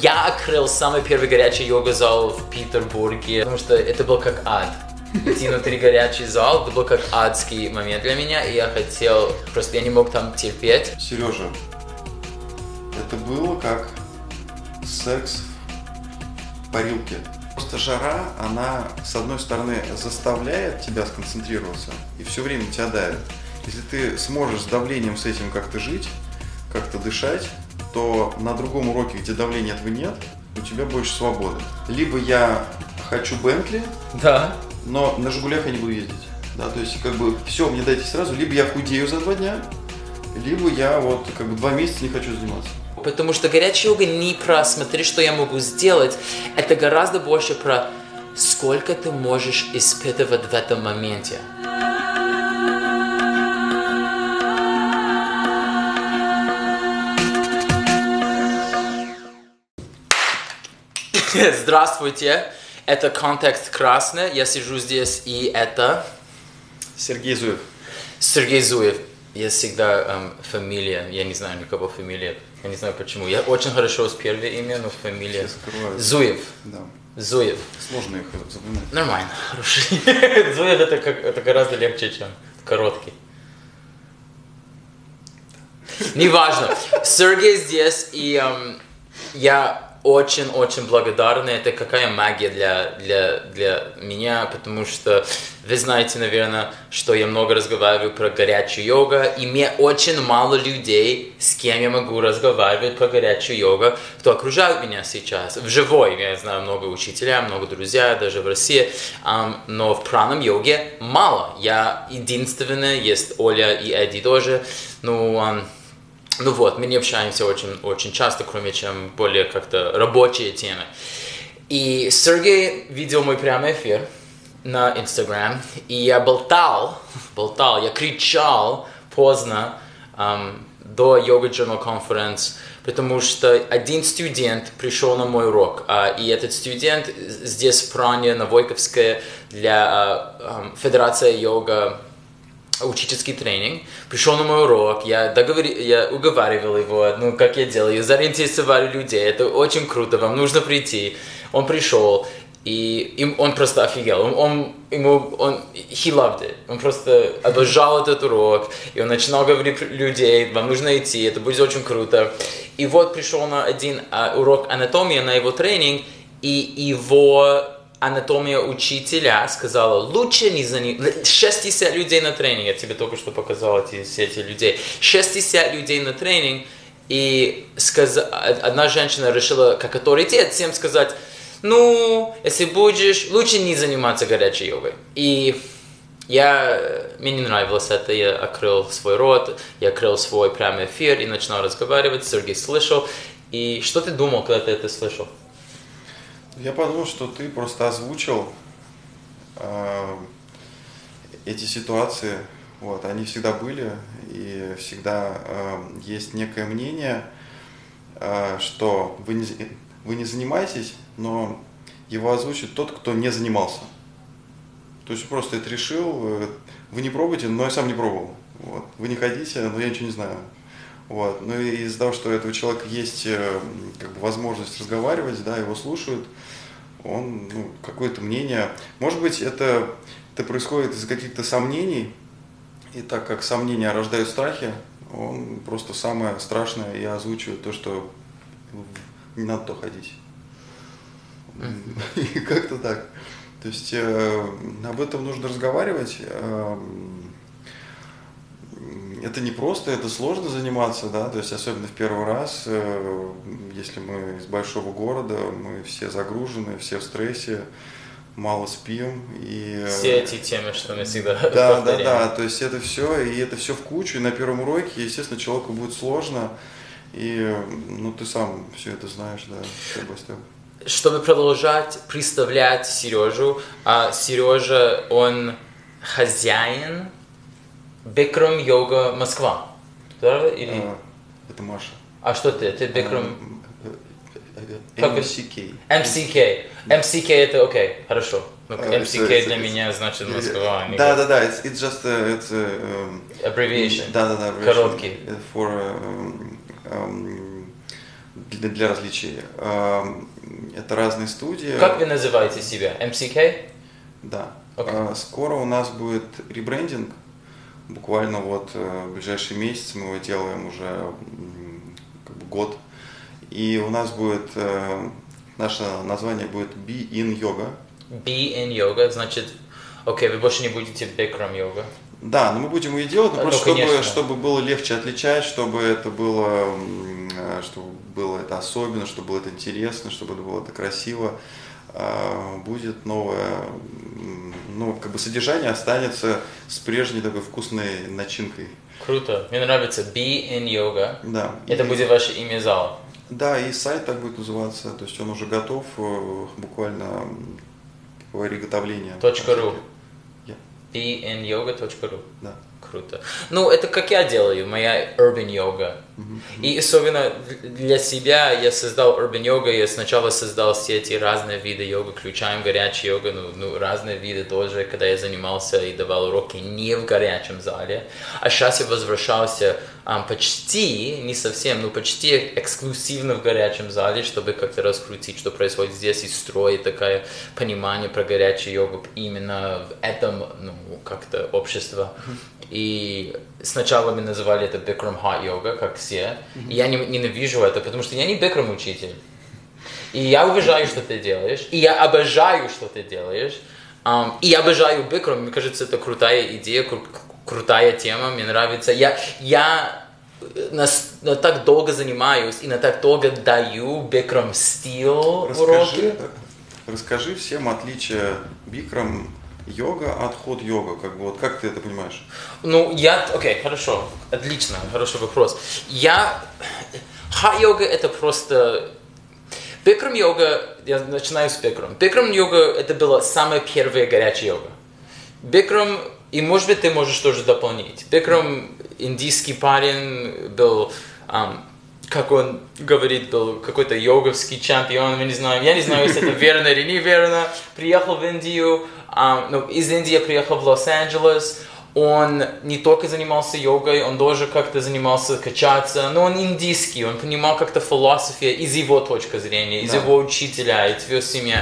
Я открыл самый первый горячий йога-зал в Петербурге, потому что это был как ад. Идти внутри горячий зал, это был как адский момент для меня, и я хотел, просто я не мог там терпеть. Сережа, это было как секс в парилке. Просто жара, она, с одной стороны, заставляет тебя сконцентрироваться и все время тебя давит. Если ты сможешь с давлением с этим как-то жить, как-то дышать, то на другом уроке, где давления этого нет, у тебя больше свободы. Либо я хочу Бентли, Да. но на Жигулях я не буду ездить. Да, то есть, как бы, все, мне дайте сразу, либо я худею за два дня, либо я вот, как бы, два месяца не хочу заниматься. Потому что горячая йога не про «смотри, что я могу сделать», это гораздо больше про сколько ты можешь испытывать в этом моменте. Здравствуйте, это контекст красный, я сижу здесь, и это Сергей Зуев. Сергей Зуев. Я всегда эм, фамилия, я не знаю никого фамилии, я не знаю почему. Я очень хорошо с первое имя, но фамилия. Зуев. Да. Зуев. Сложно их запоминать. Нормально, хороший. Зуев это, как, это гораздо легче, чем короткий. Неважно. Сергей здесь, и эм, я очень-очень благодарен. Это какая магия для, для, для меня, потому что вы знаете, наверное, что я много разговариваю про горячую йогу, и мне очень мало людей, с кем я могу разговаривать про горячую йогу, кто окружает меня сейчас. В живой, я знаю много учителя, много друзей, даже в России, ам, но в пранам йоге мало. Я единственный, есть Оля и Эдди тоже. Ну, ам, ну вот, мы не общаемся очень, очень часто, кроме чем более как-то рабочие темы. И Сергей видел мой прямой эфир на Инстаграм, и я болтал, болтал, я кричал поздно ам, до Yoga Journal Conference, потому что один студент пришел на мой урок, а, и этот студент здесь в Пране, на Войковской, для а, ам, Федерации йога учительский тренинг, пришел на мой урок, я, договори, я уговаривал его, ну, как я делаю, заинтересовали людей, это очень круто, вам нужно прийти. Он пришел, и им, он просто офигел, он, он, ему, он, he loved it, он просто обожал этот урок, и он начинал говорить людей, вам нужно идти, это будет очень круто. И вот пришел на один а, урок анатомии, на его тренинг, и его анатомия учителя сказала, лучше не заниматься. 60 людей на тренинг, я тебе только что показал эти, все эти людей. 60 людей на тренинг, и сказ... одна женщина решила, как авторитет, всем сказать, ну, если будешь, лучше не заниматься горячей йогой. И я, мне не нравилось это, я открыл свой рот, я открыл свой прямой эфир и начал разговаривать, Сергей слышал. И что ты думал, когда ты это слышал? Я подумал, что ты просто озвучил э, эти ситуации. Вот, они всегда были, и всегда э, есть некое мнение, э, что вы не, вы не занимаетесь, но его озвучит тот, кто не занимался. То есть просто это решил, э, вы не пробуйте, но я сам не пробовал. Вот. Вы не ходите, но я ничего не знаю. Вот. Ну и из-за того, что у этого человека есть э, как бы, возможность разговаривать, да, его слушают, он ну, какое-то мнение. Может быть, это, это происходит из каких-то сомнений, и так как сомнения рождают страхи, он просто самое страшное и озвучивает то, что не надо то ходить. И как-то так. То есть э, об этом нужно разговаривать. Э, это не просто, это сложно заниматься, да, то есть особенно в первый раз, э, если мы из большого города, мы все загружены, все в стрессе, мало спим и э, Все эти темы, что мы всегда да, да, да, то есть это все, и это все в кучу, и на первом уроке, естественно, человеку будет сложно, и ну ты сам все это знаешь, да, степ step. Чтобы продолжать представлять Сережу, а Сережа, он хозяин Бикрам Йога Москва. Да? Или... А, Это Маша. А что ты? Ты Бикрам... Как вы- MCK. MCK. MCK это окей, хорошо. Ну, А, MCK it's- для it's- меня значит Москва. а Да, да, да, it's, it's just uh, it's uh, um, Abbreviation. Да, да, да. Короткий. Uh, For, um, um, для, для развлечения. Эм, Это разные студии. Как вы называете себя? MCK? Да. Окей. А, Скоро у нас будет ребрендинг. Буквально вот э, в ближайший месяц мы его делаем уже как бы год. И у нас будет э, наше название будет Be in Yoga. Be in yoga, значит, окей, вы больше не будете Bikram йога. Да, но мы будем ее делать, но Ну, просто чтобы, конечно. чтобы было легче отличать, чтобы это было, э, чтобы было это особенно, чтобы было это интересно, чтобы это было это красиво. А, Будет новое, ну, как бы содержание останется с прежней такой вкусной начинкой. Круто. Мне нравится Be in yoga. Да. Это И- будет ваше имя зала. Да, и сайт так будет называться, то есть он уже готов, э, буквально м, приготовление. Точка ру. Я. beinyoga.ru. Да. Круто. Ну, это как я делаю, моя urban йога. И особенно для себя я создал urban йога, я сначала создал все эти разные виды йога, включаем горячая йога, ну, ну, разные виды тоже, когда я занимался и давал уроки не в горячем зале. А сейчас я возвращался ам, почти, не совсем, но почти эксклюзивно в горячем зале, чтобы как-то раскрутить, что происходит здесь, и строить такое понимание про горячую йогу именно в этом, ну, как-то общество. И сначала мы называли это Bikram Hot Yoga, как все. И я не- ненавижу это, потому что я не Bikram учитель. И я уважаю, что ты делаешь. И я обожаю, что ты делаешь. Ам, и я обожаю Бикром. Мне кажется, это крутая идея, кру- крутая тема. Мне нравится. Я, я э, нас, на так долго занимаюсь и на так долго даю Бикром стил Расскажи, уроки. расскажи всем отличия Бикрам йога от ход йога, как бы вот как ты это понимаешь? Ну, я... Окей, хорошо. Отлично, хороший вопрос. Я... Хат-йога это просто... Бикрам йога, я начинаю с Бикрам. Бикрам йога это была самая первая горячая йога. Бикрам, и может быть ты можешь тоже дополнить. Бикрам, индийский парень, был, ам, как он говорит, был какой-то йоговский чемпион, мы не знаем, я не знаю, если это верно или неверно, приехал в Индию, ам, ну, из Индии приехал в Лос-Анджелес, он не только занимался йогой, он тоже как-то занимался качаться, но он индийский, он понимал как-то философию из его точки зрения, из Да. его учителя, из его семьи.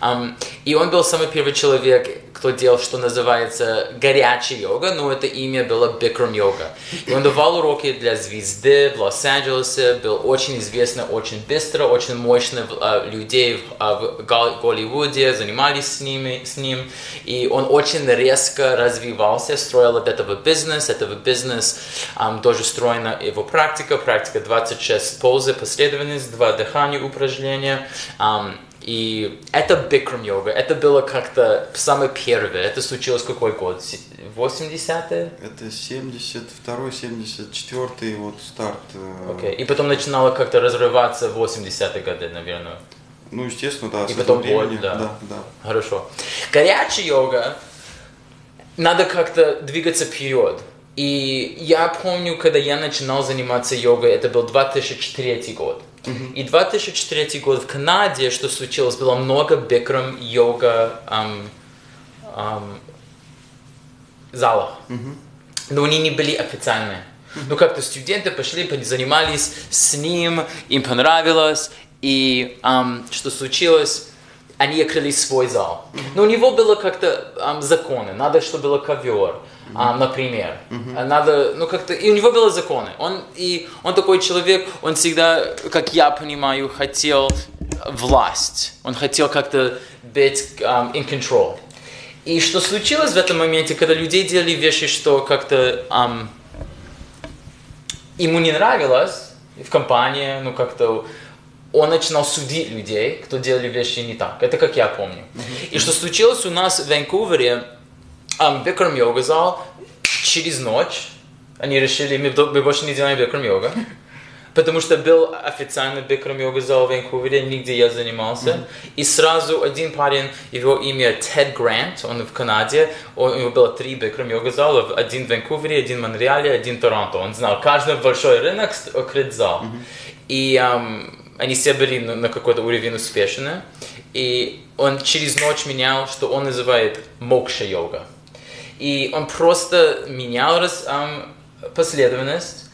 Ам, и он был самый первый человек, кто делал, что называется горячая йога, но это имя было Бикрам йога. И он давал уроки для звезды в Лос-Анджелесе, был очень известный, очень быстро, очень мощно а, людей в, а, в Гол- Голливуде, занимались с, ними, с ним. И он очень резко развивался, строил от этого бизнес, этого бизнес ам, тоже строена его практика, практика 26 позы, последовательность, два дыхания упражнения. Ам, и это Бикрам йога, это было как-то самое первое, это случилось какой год? Се- 80-е? Это 72-й, 74-й вот старт. э, Окей. И потом начинало как-то разрываться в 80-е годы, наверное. Ну, естественно, да. И потом боль, да. да, да. Хорошо. Горячая йога, надо как-то двигаться вперед. И я помню, когда я начинал заниматься йогой, это был 2003 год. И 2003 год в Канаде, что случилось, было много бикрам йога ам, ам, залов. Но они не были официальные. Ну, как-то студенты пошли, занимались с ним, им понравилось, и ам, что случилось, они открыли свой зал. Но у него было как-то ам, законы, надо, чтобы было ковер, ам, например. А Надо, ну, как-то, и у него были законы. Он, и он такой человек, он всегда, как я понимаю, хотел власть. Он хотел как-то быть ам, in control. И что случилось в этом моменте, когда людей делали вещи, что как-то ам, ему не нравилось в компании, ну как-то он начинал судить людей, кто делали вещи не так. Это как я помню. И что случилось у нас в Ванкувере, ам, Бикрам йога зал, через ночь они решили, мы, мы больше не делаем Бикрам йога. Потому что был официально Бикрам йога зал в Ванкувере, нигде я занимался. И сразу один парень, его имя Тед Грант, он в Канаде, он- у него было три Бикрам йога зала, один в Ванкувере, один в Монреале, один в Торонто. Он знал каждый большой рынок открыт зал. И ам, они все были на, на какой-то уровень успешны. И он через ночь менял, что он называет мокша йога. И он просто менял раз, ам, последовательность,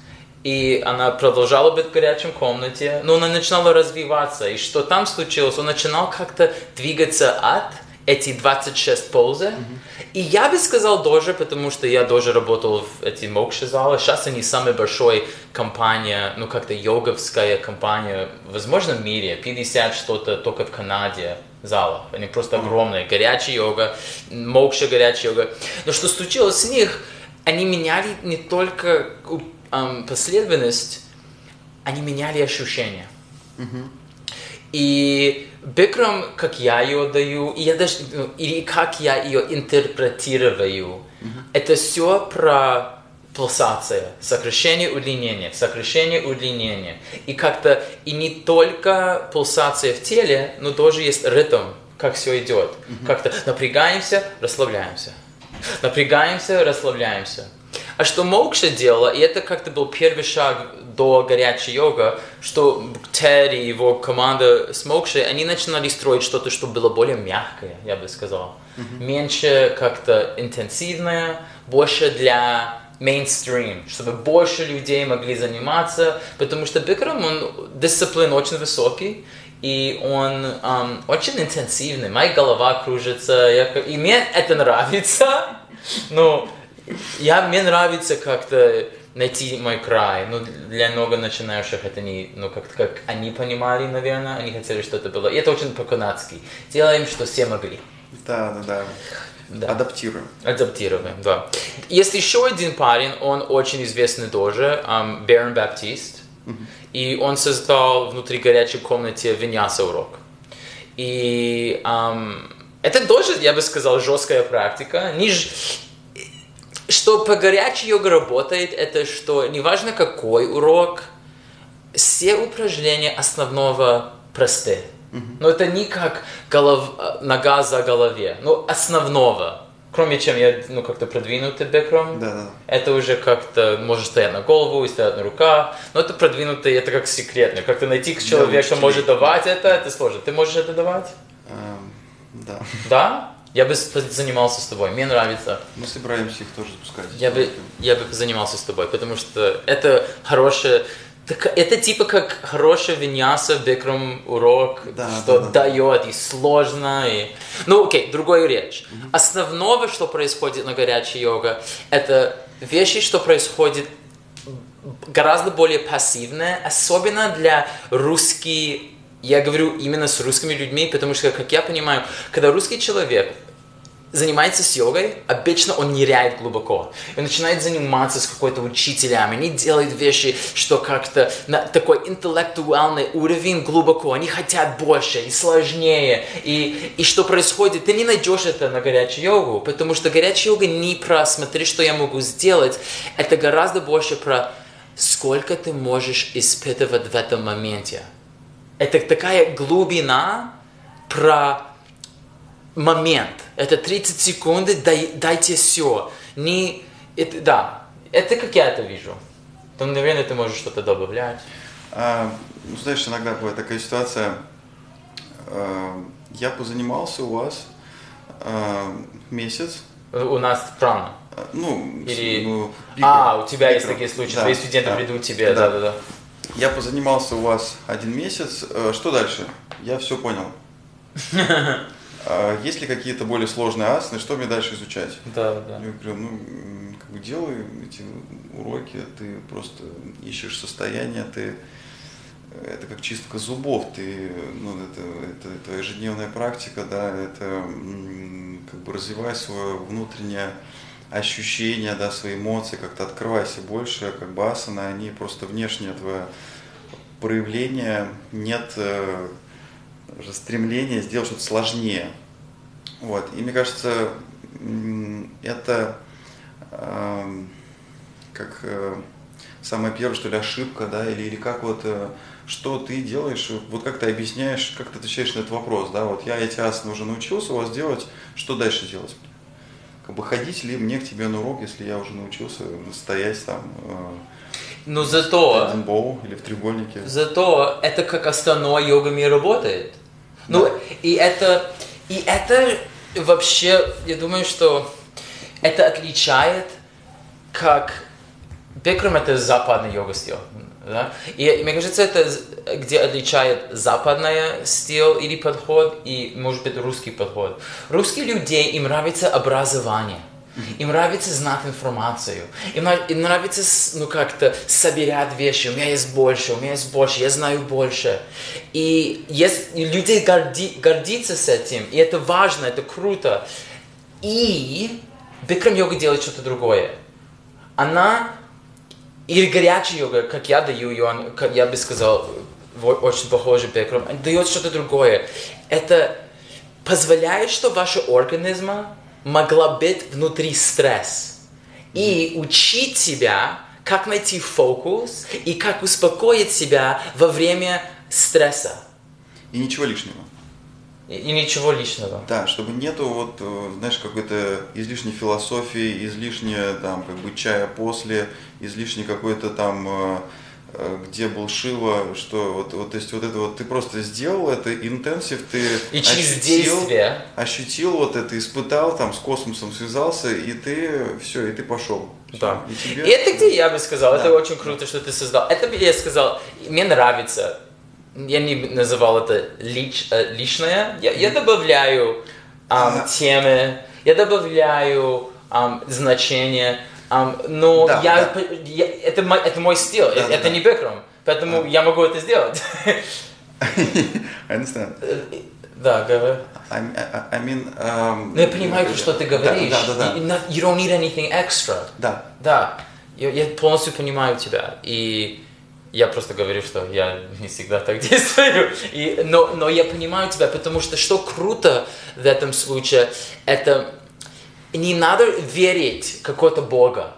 И она продолжала быть в горячем комнате, но она начинала развиваться. И что там случилось? Он начинал как-то двигаться от эти 26 позы. Mm-hmm. И я бы сказал тоже, потому что я тоже работал в эти мокши залы. Сейчас они самая большая компания, ну как-то йоговская компания, возможно, в мире. 50 что-то только в Канаде залов. Они просто огромные. Горячая йога, мокша горячая йога. Но что случилось с них, они меняли не только последовательность, они меняли ощущения. Mm-hmm. И Бикрам, как я ее даю, и я даже, ну, или как я ее интерпретирую, mm-hmm. это все про пульсация, сокращение, удлинение, сокращение, удлинение. И как-то, и не только пульсация в теле, но тоже есть ритм, как все идет. Mm-hmm. Как-то напрягаемся, расслабляемся. Напрягаемся, расслабляемся. А что Мокша делала, и это как-то был первый шаг до горячей йога, что Тед и его команда с Мокшей, они начинали строить что-то, что было более мягкое, я бы сказал. Mm-hmm. Меньше как-то интенсивное, больше для мейнстрим, чтобы больше людей могли заниматься, потому что Бикрам, он дисциплин очень высокий, и он um, очень интенсивный, моя голова кружится, я, и мне это нравится, но я, мне нравится как-то найти мой край. Ну, для много начинающих это не, ну, как как они понимали, наверное, они хотели, что это было. И это очень по-канадски. Делаем, что все могли. Да, да, да. Да. Адаптируем. Адаптируем, да. Есть еще один парень, он очень известный тоже, um, Берн Баптист. Uh-huh. И он создал внутри горячей комнаты виняса урок. И um, это тоже, я бы сказал, жесткая практика. Не, что по горячей йога работает, это что неважно какой урок, все упражнения основного просты. Но это не как голов, нога за голове, но основного. Кроме чем я ну, как-то продвинутый бекром, да, да. это уже как-то может стоять на голову и стоять на руках, но это продвинутый, это как секретно. Как-то найти человека, да, может давать это, это сложно. Ты можешь это давать? Эм, да. Да? Я бы занимался с тобой, мне нравится. Мы собираемся их тоже запускать. Я бы, я бы занимался с тобой, потому что это хорошее, это типа как хорошая виньяса, бикром урок, да, что да, да. дает и сложно. И... Ну окей, другая речь. Угу. Основное, что происходит на горячей йога, это вещи, что происходит гораздо более пассивные, особенно для русских я говорю именно с русскими людьми, потому что, как я понимаю, когда русский человек занимается с йогой, обычно он ныряет глубоко. И начинает заниматься с какой-то учителем. Они делают вещи, что как-то на такой интеллектуальный уровень глубоко. Они хотят больше и сложнее. И, и что происходит? Ты не найдешь это на горячей йогу, потому что горячая йога не про «смотри, что я могу сделать». Это гораздо больше про сколько ты можешь испытывать в этом моменте. Это такая глубина про момент. Это 30 секунд, дай, дайте все. Не, это, да, это как я это вижу. То, наверное, ты можешь что-то добавлять. А, ну, знаешь, иногда бывает такая ситуация. А, я позанимался у вас а, месяц. У нас прана. А, ну, Или... ну а, у тебя есть такие случаи, да, твои студенты да, придут к тебе, да, да, да. Я позанимался у вас один месяц. Э, что дальше? Я все понял. А есть ли какие-то более сложные асаны, что мне дальше изучать? Да, да. Я говорю, ну, как бы делай эти уроки, ты просто ищешь состояние, ты это как чистка зубов, ты, ну, это, это, это ежедневная практика, да, это как бы развивай свое внутреннее ощущения, да, свои эмоции, как-то открывайся больше, как бы асаны, они просто внешнее твое проявление, нет э, стремления сделать что-то сложнее. Вот. И мне кажется, это э, как э, самая первая, что ли, ошибка, да, или, или как вот, э, что ты делаешь, вот как ты объясняешь, как ты отвечаешь на этот вопрос, да, вот я эти асаны уже научился у вас делать, что дальше делать? как бы ходить ли мне к тебе на урок, если я уже научился стоять там э, но зато... В боу или в треугольнике. Зато это как основной йога мир работает. Ну, и это... И это вообще, я думаю, что это отличает как Бикрам это западный йога стиль. Да? И мне кажется, это где отличает западная стиль или подход и, может быть, русский подход. Русские людей, им нравится образование. Им нравится знать информацию. Им, им нравится, ну, как-то собирать вещи. У меня есть больше, у меня есть больше, я знаю больше. И, есть, и люди горди, гордятся с этим. И это важно, это круто. И Бикрам йога делает что-то другое. Она или горячая йога, как я даю ее, как я бы сказал, очень похоже Бикрам, дает что-то другое. Это позволяет, что вашего организма могла быть внутри стресс. И учить себя, как найти фокус и как успокоить себя во время стресса. И ничего лишнего. И, и ничего личного. Да, чтобы нету вот, э, знаешь, какой-то излишней философии, излишне там как бы чая после, излишне какой-то там э, где был Шива, что вот, вот, то есть вот это вот ты просто сделал это интенсив, ты И через ощутил, действие. ощутил вот это, испытал, там с космосом связался, и ты все, и ты пошел. Да. И тебе... И это где я бы сказал, это Да. очень круто, что ты создал. Это бы я сказал, мне нравится. Я не называл это лич, э, личное. Я, я добавляю А. темы, я добавляю ам, значения, ам, но Да, я, да. я- это, мой, это мой стиль, Да, да, это да. не Бекром, поэтому Да. я могу это сделать. I understand. Да, говори. I, I, I mean, um, Но я понимаю, про что ты говоришь. Да, да, да. You, not- you don't need anything extra. Да, Да, я, я полностью понимаю тебя. И я просто говорю, что я не всегда так действую. И, но, но я понимаю тебя, потому что что круто в этом случае, это не надо верить какого-то бога.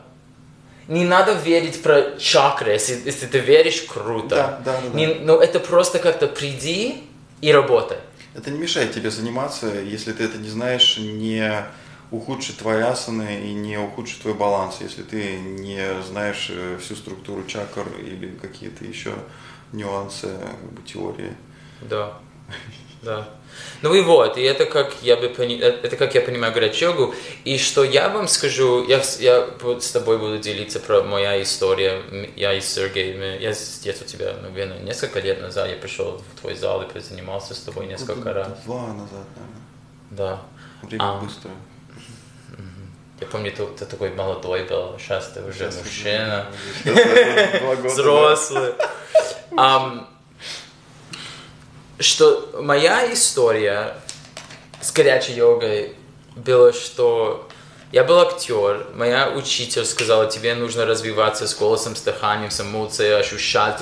Не надо верить про чакры, если, если ты веришь, круто. Да, да, да. Не- но это просто как-то приди и работай. Это не мешает тебе заниматься, если ты это не знаешь, не ухудшит твои асаны и не ухудшит твой баланс, если ты не знаешь э, всю структуру чакр или какие-то еще нюансы как бы, теории. Да, да. Ну и вот, и это как я бы э, это как я понимаю йогу. И что я вам скажу, я, с- я с тобой буду делиться про моя история. Я и Сергей, мы- я здесь у тебя, наверное, несколько лет назад я пришел в твой зал и позанимался с тобой несколько Года раз. Два назад, наверное. Да. Время А. быстро. Я помню, ты, ты такой молодой был, сейчас ты уже Сейчас мужчина. взрослый. Ам, что моя история с горячей йогой была, что я был актер, моя учитель сказала, тебе нужно развиваться с голосом, с дыханием, с эмоцией, ощущать,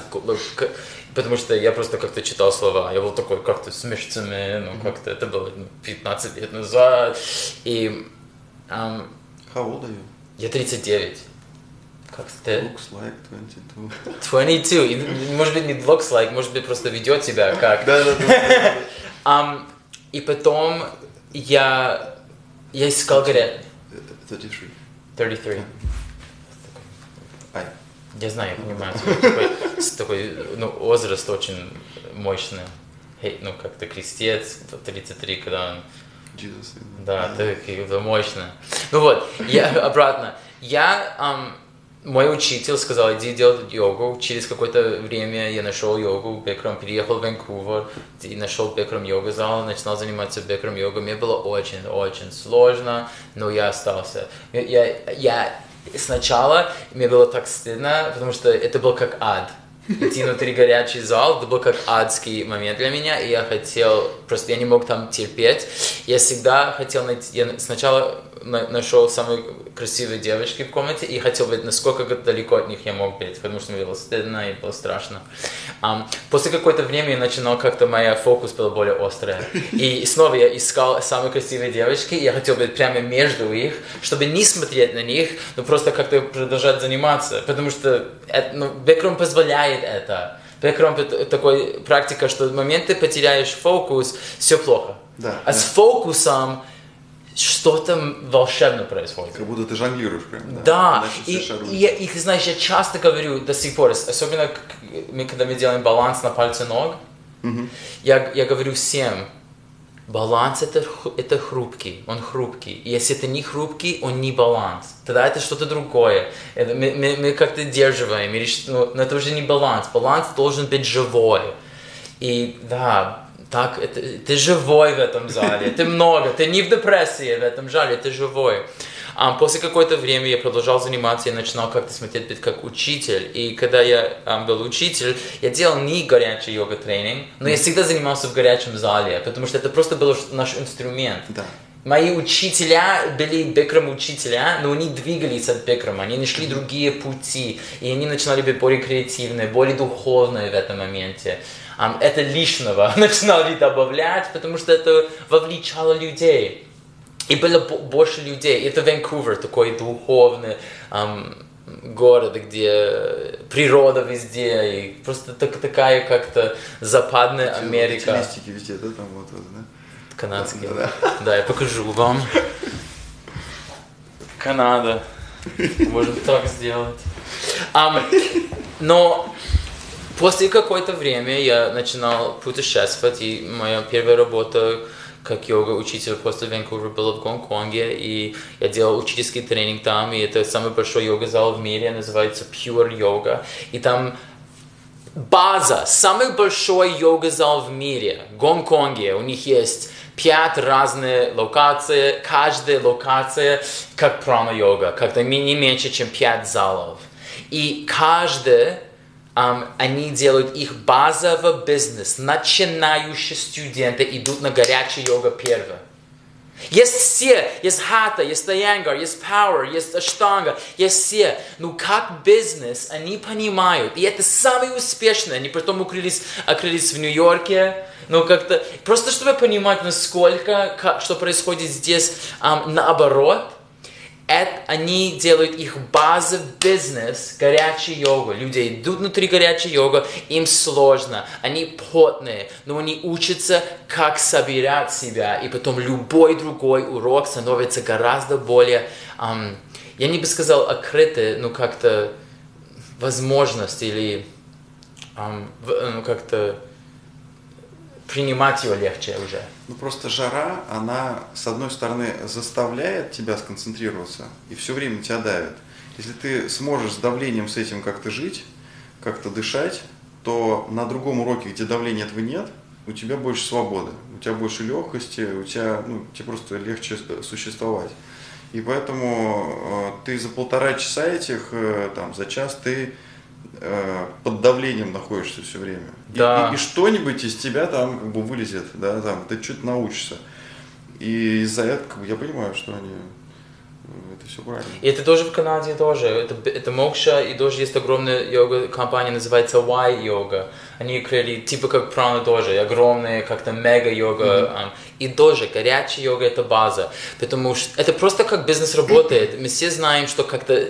потому что я просто как-то читал слова, я был такой как-то с мышцами, ну как-то это было ну, 15 лет назад, и да. How old are you? я 39. Как ты? Looks like 22. 22. И, может быть, не looks like, может быть, просто ведет себя как. Да, да, да. И потом я, я искал горя... 33. 33. Ай. Я знаю, я понимаю. Такой, такой, ну, возраст очень мощный. Хей, ну, как-то крестец, 33, когда он Jesus. Да, это как-то мощно. Ну вот, я обратно. Я, ам, мой учитель сказал, иди делать йогу. Через какое-то время я нашел йогу, Бекром, переехал в Ванкувер, и нашел Бекром йога зал, начинал заниматься Бекром йогой. Мне было очень-очень сложно, но я остался. Я, я сначала, мне было так стыдно, потому что это был как ад идти внутри горячий зал, это был как адский момент для меня, и я хотел, просто я не мог там терпеть. Я всегда хотел найти, я сначала на- нашел самые красивые девочки в комнате и хотел быть, насколько далеко от них я мог быть, потому что мне было стыдно и было страшно. Ам, после какое-то время я начинал как-то, моя фокус была более острая. И снова я искал самые красивые девочки, и я хотел быть прямо между их, чтобы не смотреть на них, но просто как-то продолжать заниматься, потому что это, ну, Бекром позволяет это. Это такой практика, что в момент ты потеряешь фокус, все плохо. Да, а да. с фокусом что-то волшебно происходит. Как будто ты жонглируешь прям. Да, Иначе и, и, я- и знаешь, я часто говорю до сих пор, ос- особенно мы, когда мы делаем баланс на пальце ног, Мгм. я, я говорю всем, Баланс это, это хрупкий, он хрупкий. И если это не хрупкий, он не баланс. Тогда это что-то другое. Это мы, мы, мы как-то держиваем, ну, но это уже не баланс. Баланс должен быть живой. И да, так, это, ты живой в этом зале, ты много, ты не в депрессии в этом зале, ты живой. А, после какое-то время я продолжал заниматься, я начинал как-то смотреть как учитель. И когда я а, был учитель, я делал не горячий йога-тренинг, но я всегда занимался в горячем зале, потому что это просто был наш инструмент. Да. Мои учителя были бикрам учителя, но они двигались от бикрама, они нашли другие пути, и они начинали быть более креативные, более духовные в этом моменте. Ам, это лишнего начинали добавлять, потому что это вовлечало людей. И было бо- больше людей. Это Ванкувер, такой духовный ам, город, где природа везде, и просто так- такая как-то западная Америка. Эти листики везде, да, там вот, вот, да? Канадский. Да. Да, я покажу вам. Канада. Можем так сделать. Ам, но после какое-то время я начинал путешествовать, и моя первая работа как йога-учитель после Ванкувера была в Гонконге, и я делал учительский тренинг там, и это самый большой йога-зал в мире, называется Pure Yoga, и там база, самый большой йога-зал в мире, в Гонконге. У них есть пять разных локаций, каждая локация как прана-йога, как-то не меньше, чем пять залов. И каждый, ам, они делают их базовый бизнес. Начинающие студенты идут на горячую йога первое. Есть все, есть хата, есть таянгар, есть power, есть аштанга, есть все. Но как бизнес они понимают, и это самые успешные, они потом укрылись, окрылись в Нью-Йорке, но как-то, просто чтобы понимать, насколько, как- что происходит здесь ам, наоборот, это, они делают их база бизнес, горячая йога. Люди идут внутри горячей йога, им сложно, они потные, но они учатся, как собирать себя, и потом любой другой урок становится гораздо более, ам, я не бы сказал открытый, но как-то возможность или в- ну, как-то принимать ее легче уже. Ну просто жара, она с одной стороны заставляет тебя сконцентрироваться и все время тебя давит. Если ты сможешь с давлением с этим как-то жить, как-то дышать, то на другом уроке, где давления этого нет, у тебя больше свободы, у тебя больше легкости, у тебя, ну, тебе просто легче существовать. И поэтому э, ты за полтора часа этих, э, там, за час ты э, под давлением находишься все время. И- Да. И, и что-нибудь из тебя там как бы вылезет, да, там, ты что-то научишься. И из-за этого как бы, я понимаю, что они э, это все правильно. И это тоже в Канаде тоже. Это, это Мокша, и тоже есть огромная йога-компания, называется Y Yoga. Они открыли, типа как прана тоже, огромные, как-то мега-йога. ам, и тоже горячая йога – это база. Потому что это просто как бизнес работает. Мы все знаем, что как-то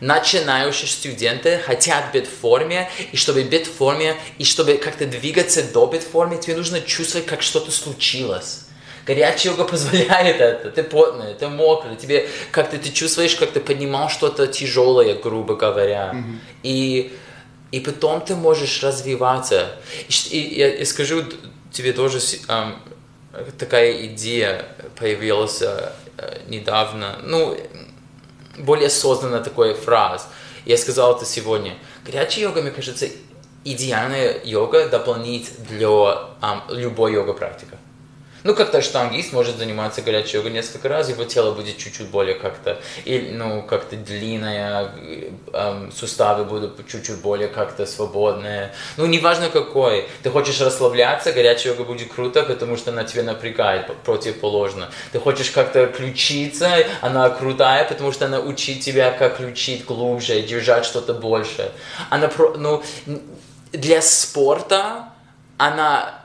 начинающие студенты хотят быть в форме, и чтобы быть в форме, и чтобы как-то двигаться до быть в форме, тебе нужно чувствовать, как что-то случилось. Горячая йога позволяет это. Ты потный, ты мокрый, тебе как-то ты чувствуешь, как ты поднимал что-то тяжелое, грубо говоря. И, и потом ты можешь развиваться. И, и я, я скажу тебе тоже, ам, такая идея появилась э, э, недавно. Ну, более осознанно такой фраз. Я сказал это сегодня. Горячая йога, мне кажется, идеальная йога дополнить для ам, любой йога-практика. Ну, как-то штангист может заниматься горячей йогой несколько раз, его тело будет чуть-чуть более как-то, ну, как-то длинное, э, эм, суставы будут чуть-чуть более как-то свободные. Ну, неважно какой. Ты хочешь расслабляться, горячая йога будет круто, потому что она тебя напрягает противоположно. Ты хочешь как-то ключиться, она крутая, потому что она учит тебя, как ключить глубже, держать что-то больше. Она, про- ну, для спорта она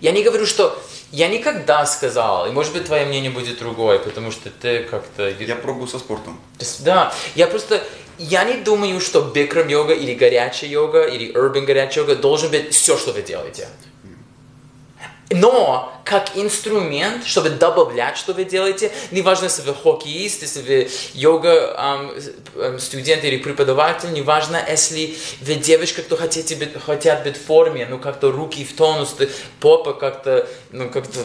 я не говорю, что... Я никогда сказал, и может быть твое мнение будет другое, потому что ты как-то... Я пробую со спортом. Да, я просто... Я не думаю, что бикрам йога или горячая йога или urban горячая йога должен быть все, что вы делаете. Но как инструмент, чтобы добавлять, что вы делаете. Неважно, если вы хоккеист, если вы йога эм, студент или преподаватель, неважно, если вы девочка, кто хотите быть, хотят быть в форме, ну как-то руки в тонус, попа как-то, ну как-то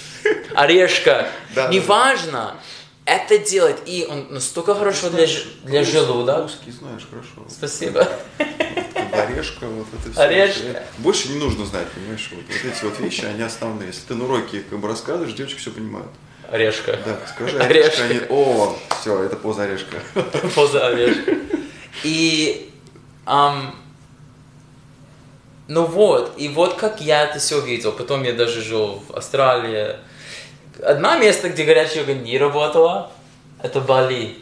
орешка. Неважно. Это делать, и он настолько хорошо для, ж- для желудка. Русский знаешь хорошо. Спасибо. Орешка, вот это все. Орешка. Больше не нужно знать, понимаешь? Вот, вот эти вот вещи, они основные. Если ты на уроке как бы рассказываешь, девочки все понимают. Орешка. Да, скажи Орешка. орешка, они, о, все, это поза орешка. Поза орешка. И, ам, ну вот, и вот как я это все видел. Потом я даже жил в Австралии. Одно место, где горячая йога не работала, это Бали.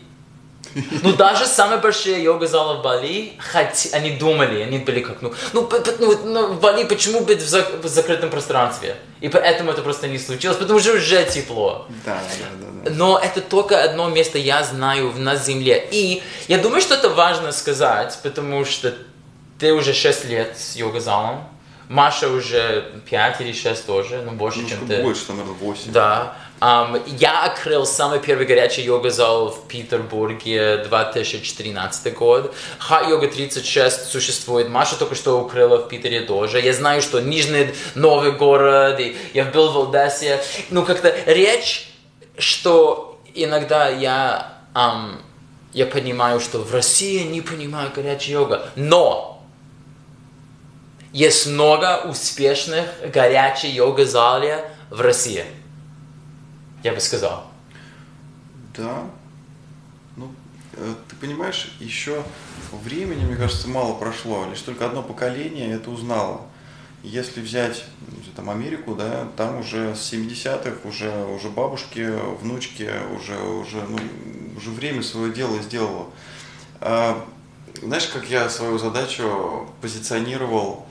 Ну, даже самые большие йога-залы в Бали, хоть они думали, они были как, ну, ну, ну, ну, в Бали почему быть в, зак- в закрытом пространстве? И поэтому это просто не случилось, потому что уже тепло. Да, да, да, да. Но это только одно место я знаю на Земле. И я думаю, что это важно сказать, потому что ты уже 6 лет с йога-залом. Маша уже 5 или 6 тоже, ну больше, Ну, чем ты. больше, там, наверное, 8. Да. Ам, я открыл самый первый горячий йога-зал в Петербурге 2013 год. Ха-йога 36 существует. Маша только что открыла в Питере тоже. Я знаю, что Нижний Новый город, и я был в Одессе. Ну, как-то речь, что иногда я, ам, я понимаю, что в России не понимаю горячая йога. Но есть много успешных горячих йога-залов в России. Я бы сказал. Да. Ну, э, ты понимаешь, еще времени, мне кажется, мало прошло. Лишь только одно поколение это узнало. Если взять ну, там, Америку, да, там уже с 70-х уже, уже бабушки, внучки, уже, уже, ну, уже время свое дело сделало. А, знаешь, как я свою задачу позиционировал,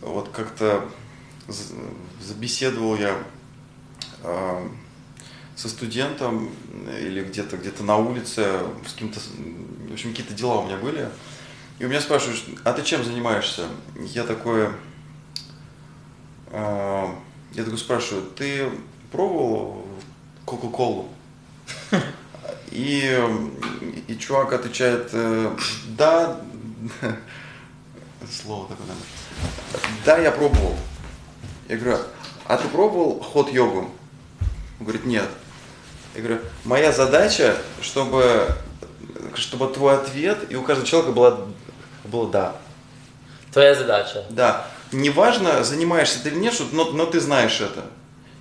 вот как-то забеседовал я а, со студентом или где-то где-то на улице, с кем-то, в общем, какие-то дела у меня были. И у меня спрашивают, а ты чем занимаешься? Я такой, а, я такой спрашиваю, ты пробовал Кока-Колу? И, и чувак отвечает, да, слово такое надо. Да, я пробовал. Я говорю, а ты пробовал ход-йогу? Он говорит, нет. Я говорю, моя задача, чтобы, чтобы твой ответ и у каждого человека была, было да. Твоя задача. Да. Неважно, занимаешься ты или нет, но, но ты знаешь это.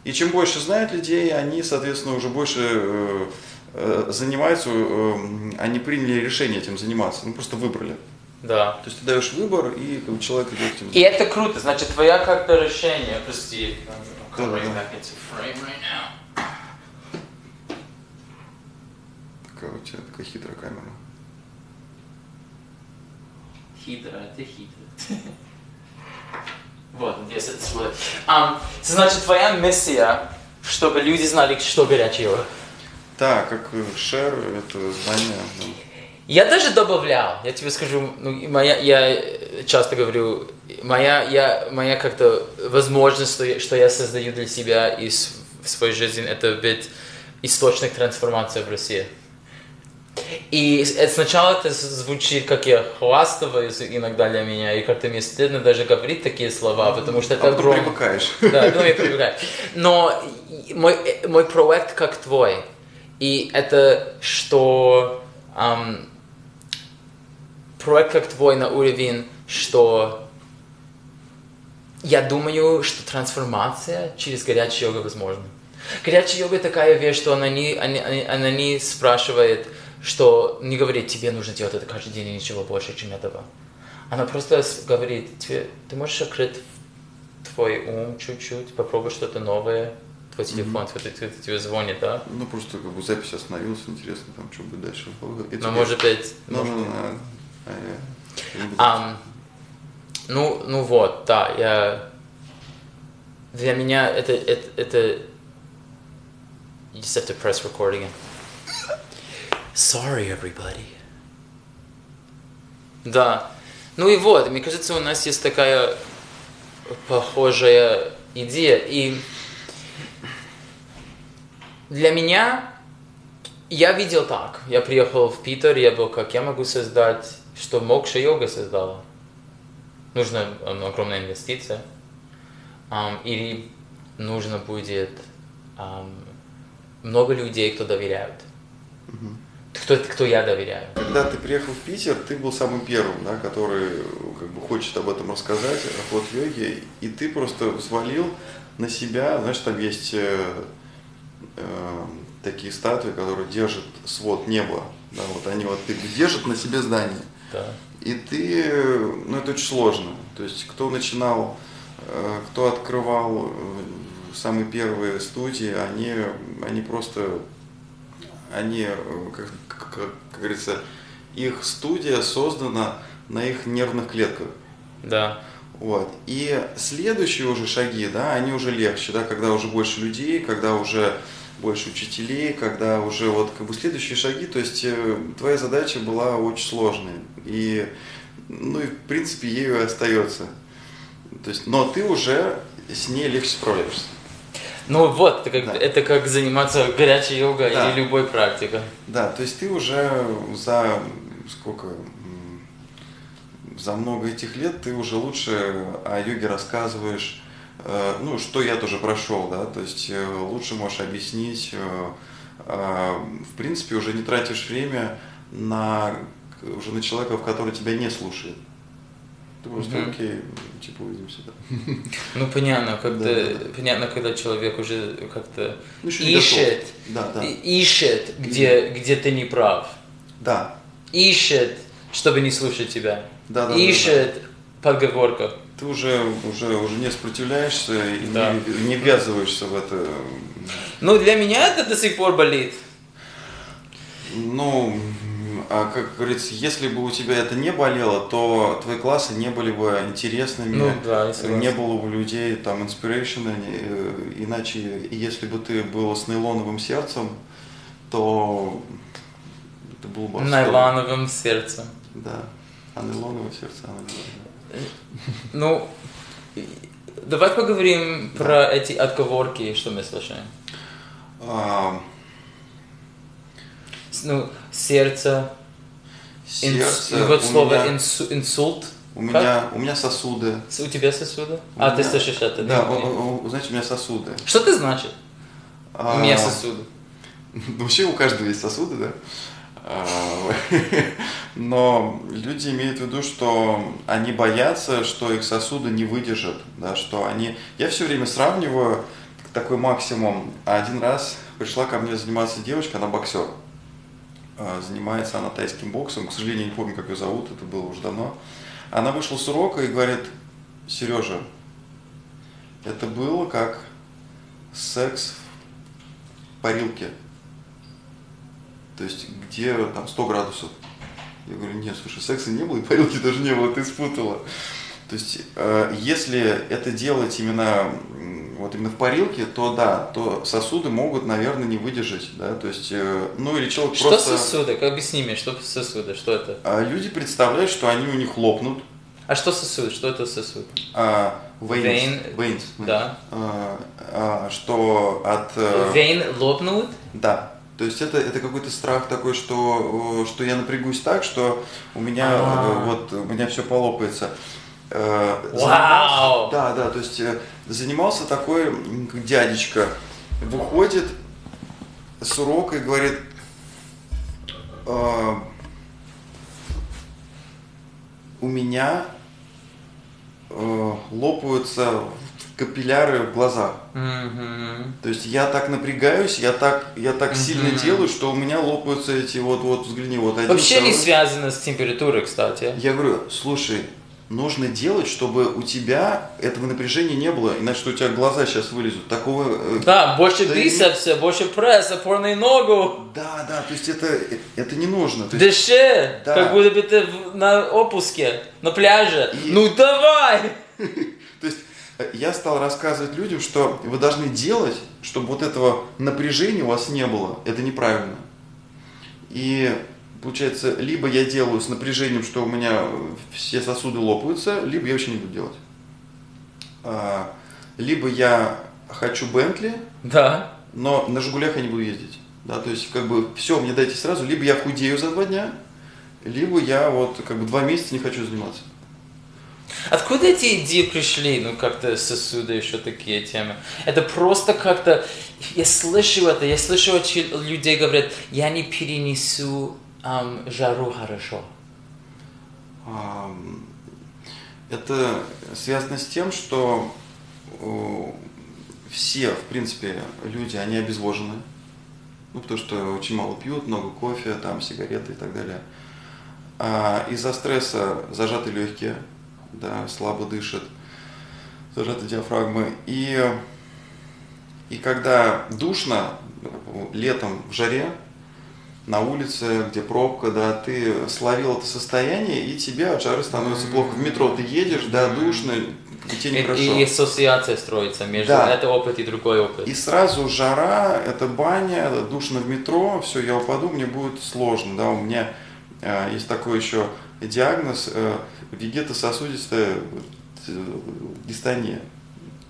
И чем больше знают людей, они, соответственно, уже больше э, э, занимаются, э, они приняли решение этим заниматься, ну просто выбрали. Да. То есть ты даешь выбор, и как бы, человек идет этим И это круто, значит, твоя как-то решение, прости, Да, да, да. Такая у тебя такая хитрая камера. Хитро, ты хитрый. Вот, здесь это свой. Ам, Значит, твоя миссия, чтобы люди знали, что горячее йога. Да, как шер, это знание. ну, Я даже добавлял, я тебе скажу, ну, моя, я часто говорю, моя, я, моя как-то возможность, что я, что я создаю для себя и с- в своей жизни, это быть источник трансформации в России. И это сначала это звучит, как я хвастаюсь иногда для меня, и как-то мне стыдно даже говорить такие слова, потому что это а потом огромно. привыкаешь. Да, потом я привыкаю. Но мой, э, мой проект как твой. И это что ам, проект как твой на уровень, что я думаю, что трансформация через горячую йогу возможна. Горячая йога такая вещь, что она не, она, она- не спрашивает, что не говорит, тебе нужно делать это каждый день и ничего больше, чем этого. Она просто говорит, тебе, ты можешь открыть твой ум чуть-чуть, попробуй что-то новое, твой телефон, твой- твой- тебе звонит, да? Ну, просто как бы запись остановилась, интересно, там, что будет дальше. И Но Ну, может быть... Ну, может а, ну, ну вот, да, я... Для меня это, это, это... You just have to press record again. Sorry, everybody. Да. Ну и вот, мне кажется, у нас есть такая похожая идея. И Для меня, я видел так. Я приехал в Питер, я был как, я могу создать, что Мокша йога создала. Нужна огромная инвестиция. Или нужно будет много людей, кто доверяют. Кто, кто я доверяю. Когда ты приехал в Питер, ты был самым первым, да, который как бы хочет об этом рассказать, о ход-йоге, и ты просто взвалил на себя, знаешь, там есть э, э, такие статуи, которые держат свод неба, да, вот они вот держат на себе здание. Да. И ты, ну это очень сложно. То есть кто начинал, э, кто открывал э, самые первые студии, они, они просто, они, э, как, как- как говорится, их студия создана на их нервных клетках. Да. Вот. И следующие уже шаги, да, они уже легче, да, когда уже больше людей, когда уже больше учителей, когда уже вот как бы следующие шаги, то есть э, твоя задача была очень сложная. И, ну и в принципе ею и остается. То есть, но ты уже с ней легче справляешься. Ну вот, это как, Да. это как заниматься горячей йогой Да. или любой практикой. Да, то есть ты уже за сколько, за много этих лет ты уже лучше о йоге рассказываешь, ну, что я тоже прошел, да, то есть э, лучше можешь объяснить, э, э, в принципе, уже не тратишь время на, уже на человека, который тебя не слушает. Ты просто, Мгм. окей, типа, увидимся, да. Ну понятно, когда, Да, да, понятно, когда человек уже как-то Ну, ищет. Да, да. ищет, где, где ты не прав, Да, ищет, чтобы не слушать тебя, Да, да, да, ищет подговорка. Ты уже, уже, уже не сопротивляешься и Да. не, не ввязываешься в это. Ну для меня это до сих пор болит. Ну, а как говорится, если бы у тебя это не болело, то твои классы не были бы интересными, Ну да, не было бы людей там инспирейшена, не- иначе, если бы ты был с нейлоновым сердцем, то это было бы отстой. Найлоновым сердцем. Да, а нейлоновое сердце, оно не. Ну, давай поговорим про эти отговорки, что мы слышим. А, Ну, сердце, инс- сердце, и вот слово меня- инсу- инсульт. У Как? меня, у меня сосуды. У тебя сосуды? У а, ты меня- слышишь это? Да, не- у- у- знаете, у меня сосуды. Что это значит? У меня А, сосуды. Вообще у каждого есть сосуды, да? Но люди имеют в виду, что они боятся, что их сосуды не выдержат, да, что они... Я все время сравниваю такой максимум. Один раз пришла ко мне заниматься девочка, она боксер. А, Занимается она тайским боксом, к сожалению, не помню, как ее зовут, это было уже давно. Она вышла с урока и говорит, Сережа, это было как секс в парилке. То есть, где там 100 градусов. Я говорю, нет, слушай, секса не было, и парилки даже не было, ты спутала. То есть, э, если это делать именно вот именно в парилке, то да, то сосуды могут, наверное, не выдержать, да, то есть, э, ну или человек Что просто... сосуды? Как объясни мне, что сосуды? Что это? А люди представляют, что они у них лопнут, А что сосуд? Что это сосуд? а, Vein, veins, да. а, а, что от... э, Вейн лопнут? Да. То есть это, это какой-то страх такой, что, э, что я напрягусь так, что у меня А. э, вот у меня все полопается. Э, Вау! Да, да, то есть занимался такой дядечка, выходит с урока и говорит, «Э, у меня лопаются капилляры в глазах. Мгм. То есть я так напрягаюсь, я так, я так Мгм. сильно делаю, что у меня лопаются эти вот, вот взгляни, вот один. Вообще не второй. связано с температурой, кстати. Я говорю, слушай, нужно делать, чтобы у тебя этого напряжения не было, иначе у тебя глаза сейчас вылезут. Такого. э, Да, больше Да и- бицепса, больше пресса, опорную ногу. Да, да, то есть это, это не нужно. То есть, Дыши, Да. как будто бы ты на отпуске, на пляже. И- Ну давай! я стал рассказывать людям, что вы должны делать, чтобы вот этого напряжения у вас не было. Это неправильно. И получается, либо я делаю с напряжением, что у меня все сосуды лопаются, либо я вообще не буду делать. А, Либо я хочу Бентли, Да. но на Жигулях я не буду ездить. Да, то есть, как бы, все, мне дайте сразу, либо я худею за два дня, либо я вот, как бы, два месяца не хочу заниматься. Откуда эти идеи пришли, ну, как-то сосуды, еще такие темы? Это просто как-то, я слышу это, я слышу людей говорят, я не перенесу эм, жару хорошо. Это связано с тем, что все, в принципе, люди, они обезвожены. Ну, потому что очень мало пьют, много кофе, там, сигареты и так далее. А из-за стресса зажаты легкие, да, слабо дышат, зажаты диафрагмы. И, и когда душно, летом в жаре, на улице, где пробка, да, ты словил это состояние, и тебе от жары становится плохо. В метро ты едешь, да, душно, и тебе нехорошо. И, и ассоциация строится между да. это опыт и другой опыт. И сразу жара, это баня, это душно в метро, все, я упаду, мне будет сложно, да, у меня э, есть такой еще диагноз э, вегетососудистая э, дистония.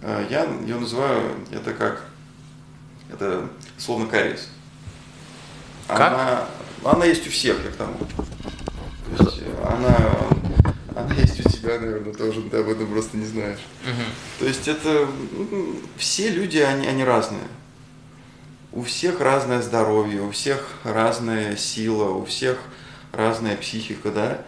Э, я ее называю, это как, это словно кариес. Как? Она, она есть у всех, я к тому. То есть она, она есть у тебя, наверное, тоже, ты об этом просто не знаешь. Угу. То есть это ну, все люди, они, они разные. У всех разное здоровье, у всех разная сила, у всех разная психика, да.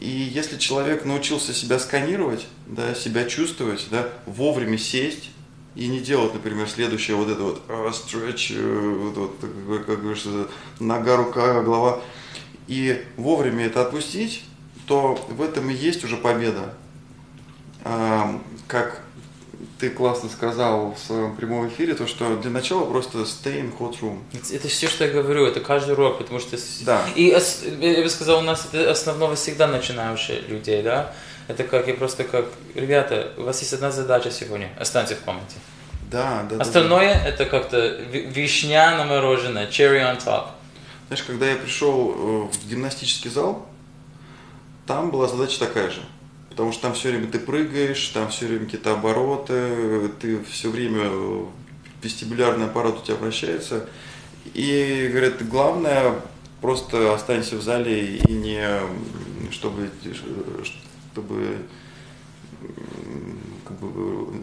И если человек научился себя сканировать, да, себя чувствовать, да, вовремя сесть, и не делать, например, следующее вот это вот stretch, вот, вот, как говорится, нога, рука, голова, и вовремя это отпустить, то в этом и есть уже победа. Как ты классно сказал в своем прямом эфире, то что для начала просто stay in hot room. Это, это все, что я говорю, это каждый урок, потому что... Да. И я бы сказал, у нас это основного всегда начинающие людей, да? Это как, я просто как, ребята, у вас есть одна задача сегодня, останьтесь в комнате. Да, да. Остальное да, да. это как-то вишня на мороженое, cherry on top. Знаешь, когда я пришел э, в гимнастический зал, там была задача такая же. Потому что там все время ты прыгаешь, там все время какие-то обороты, ты все время вестибулярный аппарат у тебя вращается. И говорят, главное, просто останься в зале и не чтобы чтобы как бы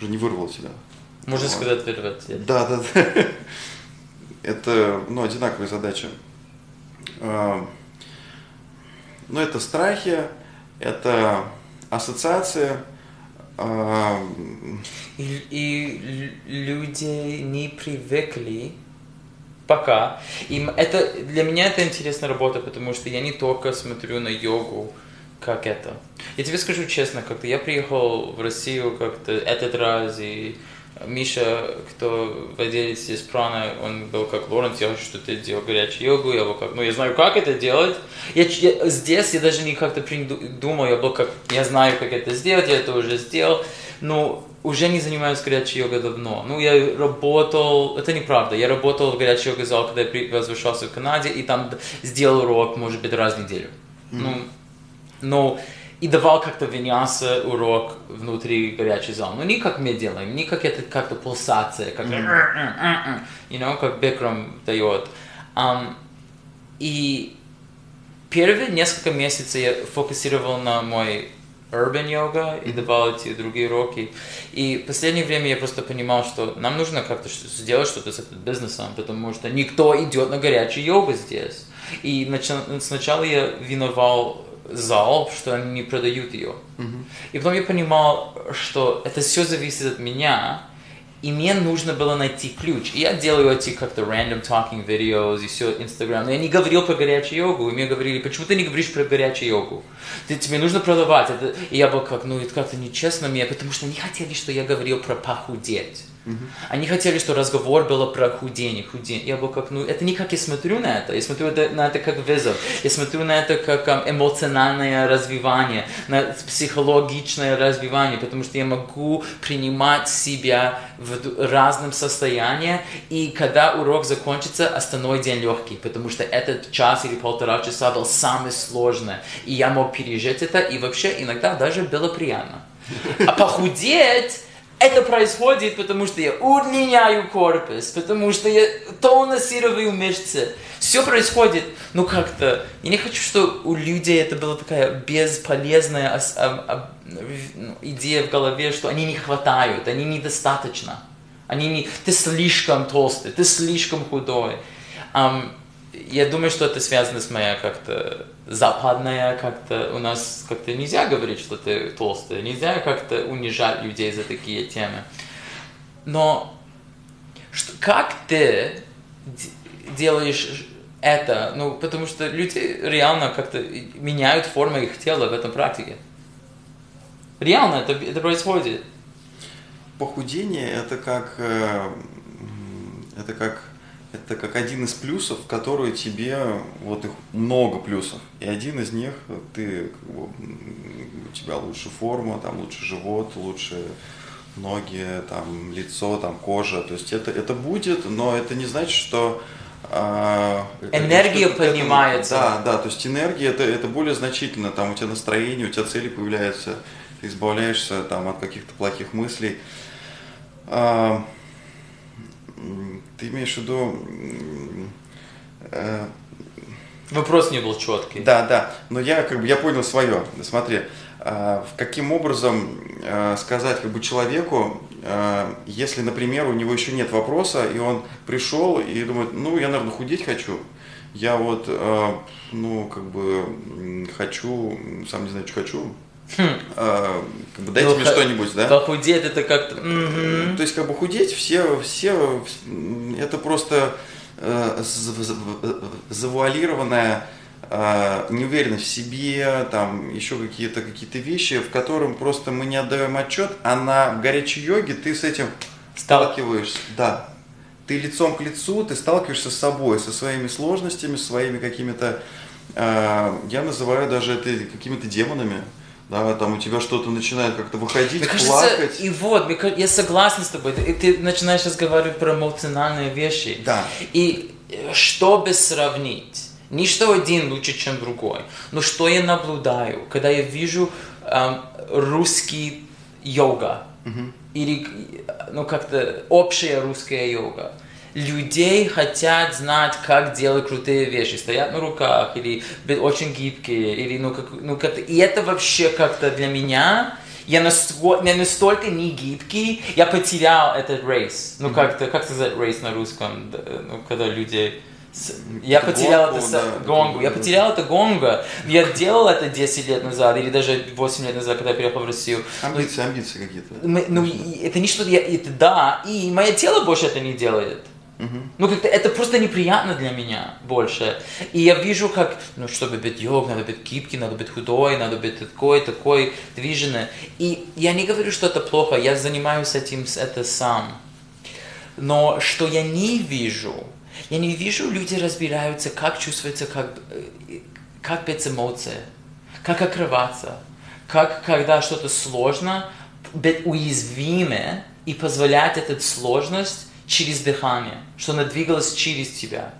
уже не вырвал себя. Можно вот. сказать вырвать. Да, да, да. Это ну, одинаковые задачи. А, но это страхи, это ассоциация. А, и, и люди не привыкли пока. Им это для меня это интересная работа, потому что я не только смотрю на йогу как это. Я тебе скажу честно, как-то я приехал в Россию как-то этот раз, и Миша, кто владелец здесь прана, он был как Лоренс, я хочу, что ты делал горячую йогу, я был как, ну я знаю, как это делать. Я, я здесь я даже не как-то думал, я был как, я знаю, как это сделать, я это уже сделал, но уже не занимаюсь горячей йогой давно. Ну, я работал, это неправда, я работал в горячей йога зал, когда я возвращался в Канаде, и там сделал урок, может быть, раз в неделю. Mm-hmm. Ну, но и давал как-то виняса урок внутри горячей залы. Ну, не как мы делаем, не как это как-то пульсация, как, mm-hmm. you know, как Бекрам дает. Um, и первые несколько месяцев я фокусировал на мой urban yoga и давал эти другие уроки. И в последнее время я просто понимал, что нам нужно как-то сделать что-то с этим бизнесом, потому что никто идет на горячую йогу здесь. И сначала я виновал зал, что они не продают ее. Mm-hmm. И потом я понимал, что это все зависит от меня, и мне нужно было найти ключ. И я делаю эти как-то random talking videos и все, Instagram. Но я не говорил про горячую йогу, и мне говорили, почему ты не говоришь про горячую йогу? Ты, тебе нужно продавать. Это... И я был как, ну это как-то нечестно мне, потому что они хотели, что я говорил про похудеть. Uh-huh. Они хотели, что разговор был про худение, худение. Я был как, ну, это не как я смотрю на это. Я смотрю на это как вызов. Я смотрю на это как um, эмоциональное развивание, на психологичное развивание, потому что я могу принимать себя в разном состоянии, и когда урок закончится, остальной день легкий, потому что этот час или полтора часа был самый сложный. И я мог пережить это, и вообще иногда даже было приятно. А похудеть это происходит, потому что я удлиняю корпус, потому что я тонусирую мышцы. Все происходит, ну как-то, я не хочу, что у людей это была такая бесполезная ну, идея в голове, что они не хватают, они недостаточно. Они не, ты слишком толстый, ты слишком худой. Ам, я думаю, что это связано с моей как-то западная, как-то у нас как-то нельзя говорить, что ты толстый, нельзя как-то унижать людей за такие темы. Но что, как ты делаешь это? Ну, потому что люди реально как-то меняют форму их тела в этом практике. Реально это, это происходит. Похудение это как э, это как это как один из плюсов, которые тебе вот их много плюсов, и один из них ты как бы, м, у тебя лучше форма, там лучше живот, лучше ноги, там лицо, там кожа, то есть это это будет, но это не значит, что а, Энергия этому- поднимается. Да, да, то есть энергия это, это более значительно, там у тебя настроение, у тебя цели появляются, ты избавляешься там от каких-то плохих мыслей. А, ты имеешь в виду... э, Вопрос не был четкий. да, да, но я как бы я понял свое. Смотри, в каким образом а, сказать как бы человеку, а, если, например, у него еще нет вопроса, и он пришел и думает, ну, я, наверное, худеть хочу, я вот, а, ну, как бы хочу, сам не знаю, что хочу, а, как бы дайте Ну, мне что-нибудь, да? Похудеть это как-то... мгм. То есть как бы худеть все, все м, это просто э, завуалированная э, неуверенность в себе, там еще какие-то какие-то вещи, в котором просто мы не отдаем отчет, а на горячей йоге ты с этим сталкиваешься, да. Ты лицом к лицу, ты сталкиваешься с собой, со своими сложностями, своими какими-то, э, я называю даже это какими-то демонами. Да, там у тебя что-то начинает как-то выходить, Мне кажется, плакать. и вот, я согласна с тобой. Ты, ты начинаешь разговаривать про эмоциональные вещи. Да. И э, чтобы сравнить, не что один лучше, чем другой, но что я наблюдаю, когда я вижу эм, русский йога, или э, ну как-то общая русская йога. Людей хотят знать, как делать крутые вещи, стоят на руках, или очень гибкие, или ну как, ну как и это вообще как-то для меня, я, настолько, я настолько не гибкий, я потерял этот рейс. Ну как-то, как сказать рейс на русском, ну когда люди... Я Гонку, потерял это, да, гонгу, я да. потерял это гонга. Я делал это 10 лет назад, или даже 8 лет назад, когда я приехал в Россию. Амбиции, амбиции какие-то. Ну, и это не что я, это да, и мое тело больше это не делает. Ну, как-то это просто неприятно для меня больше. И я вижу, как, ну, чтобы быть йог, надо быть гибкий, надо быть худой, надо быть такой, такой, движенный. И я не говорю, что это плохо, я занимаюсь этим это сам. Но что я не вижу, я не вижу, люди разбираются, как чувствуется, как, э, как быть эмоции, как открываться, как, когда что-то сложно, быть уязвимым и позволять эту сложность через дыхание, что она двигалась через тебя.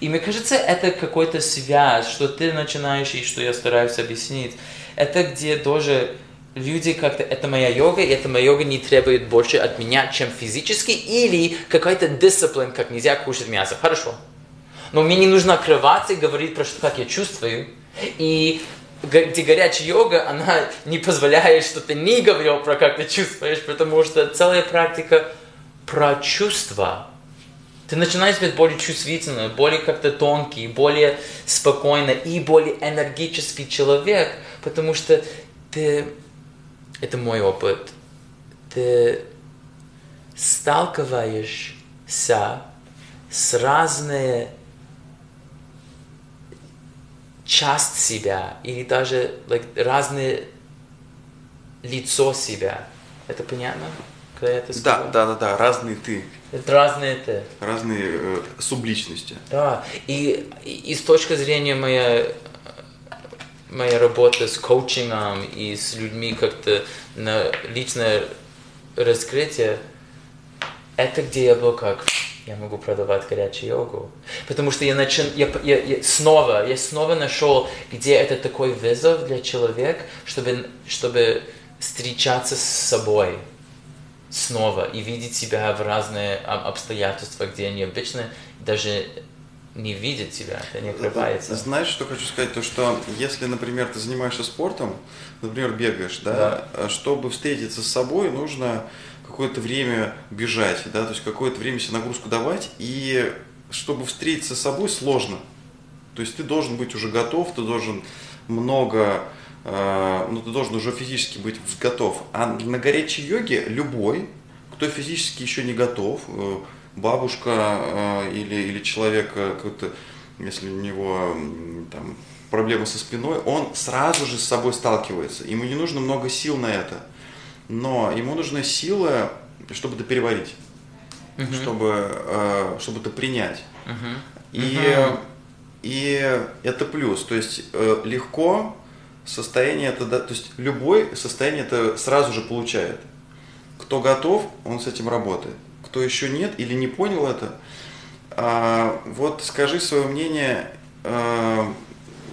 И мне кажется, это какой-то связь, что ты начинаешь, и что я стараюсь объяснить. Это где тоже люди как-то, это моя йога, и эта моя йога не требует больше от меня, чем физически, или какая-то дисциплина, как нельзя кушать мясо. Хорошо. Но мне не нужно открываться и говорить про что, как я чувствую. И где горячая йога, она не позволяет, что ты не говорил про как ты чувствуешь, потому что целая практика про чувства. Ты начинаешь быть более чувствительным, более как-то тонкий, более спокойный и более энергический человек, потому что ты, это мой опыт, ты сталкиваешься с разные часть себя или даже like, разные лицо себя. Это понятно? Когда это Да, да, да, да, разные ты, Это разные ты. разные э, субличности. Да, и, и, и с точки зрения моей, моей работы с коучингом и с людьми как-то на личное раскрытие, это где я был как, я могу продавать горячую йогу. Потому что я, начал, я, я, я снова, я снова нашел, где это такой вызов для человека, чтобы, чтобы встречаться с собой. Снова и видеть себя в разные об- обстоятельства, где они обычно даже не видят себя, это не открывается. Знаешь, что хочу сказать? То, что если, например, ты занимаешься спортом, например, бегаешь, да, э, чтобы встретиться с собой, нужно какое-то время бежать, да, то есть какое-то время себе нагрузку давать, и чтобы встретиться с собой сложно. То есть ты должен быть уже готов, ты должен много, э, ну ты должен уже физически быть готов. А на горячей йоге любой, кто физически еще не готов, э, бабушка э, или, или человек э, какой-то, если у него там проблемы со спиной, он сразу же с собой сталкивается. Ему не нужно много сил на это, но ему нужна сила, чтобы это переварить, Мгм. чтобы, э, чтобы это принять. Мгм. И, Мгм. и это плюс. То есть э, легко состояние это, да- то есть любой состояние это сразу же получает. Кто готов, он с этим работает. Кто еще нет или не понял это, а, вот скажи свое мнение. А,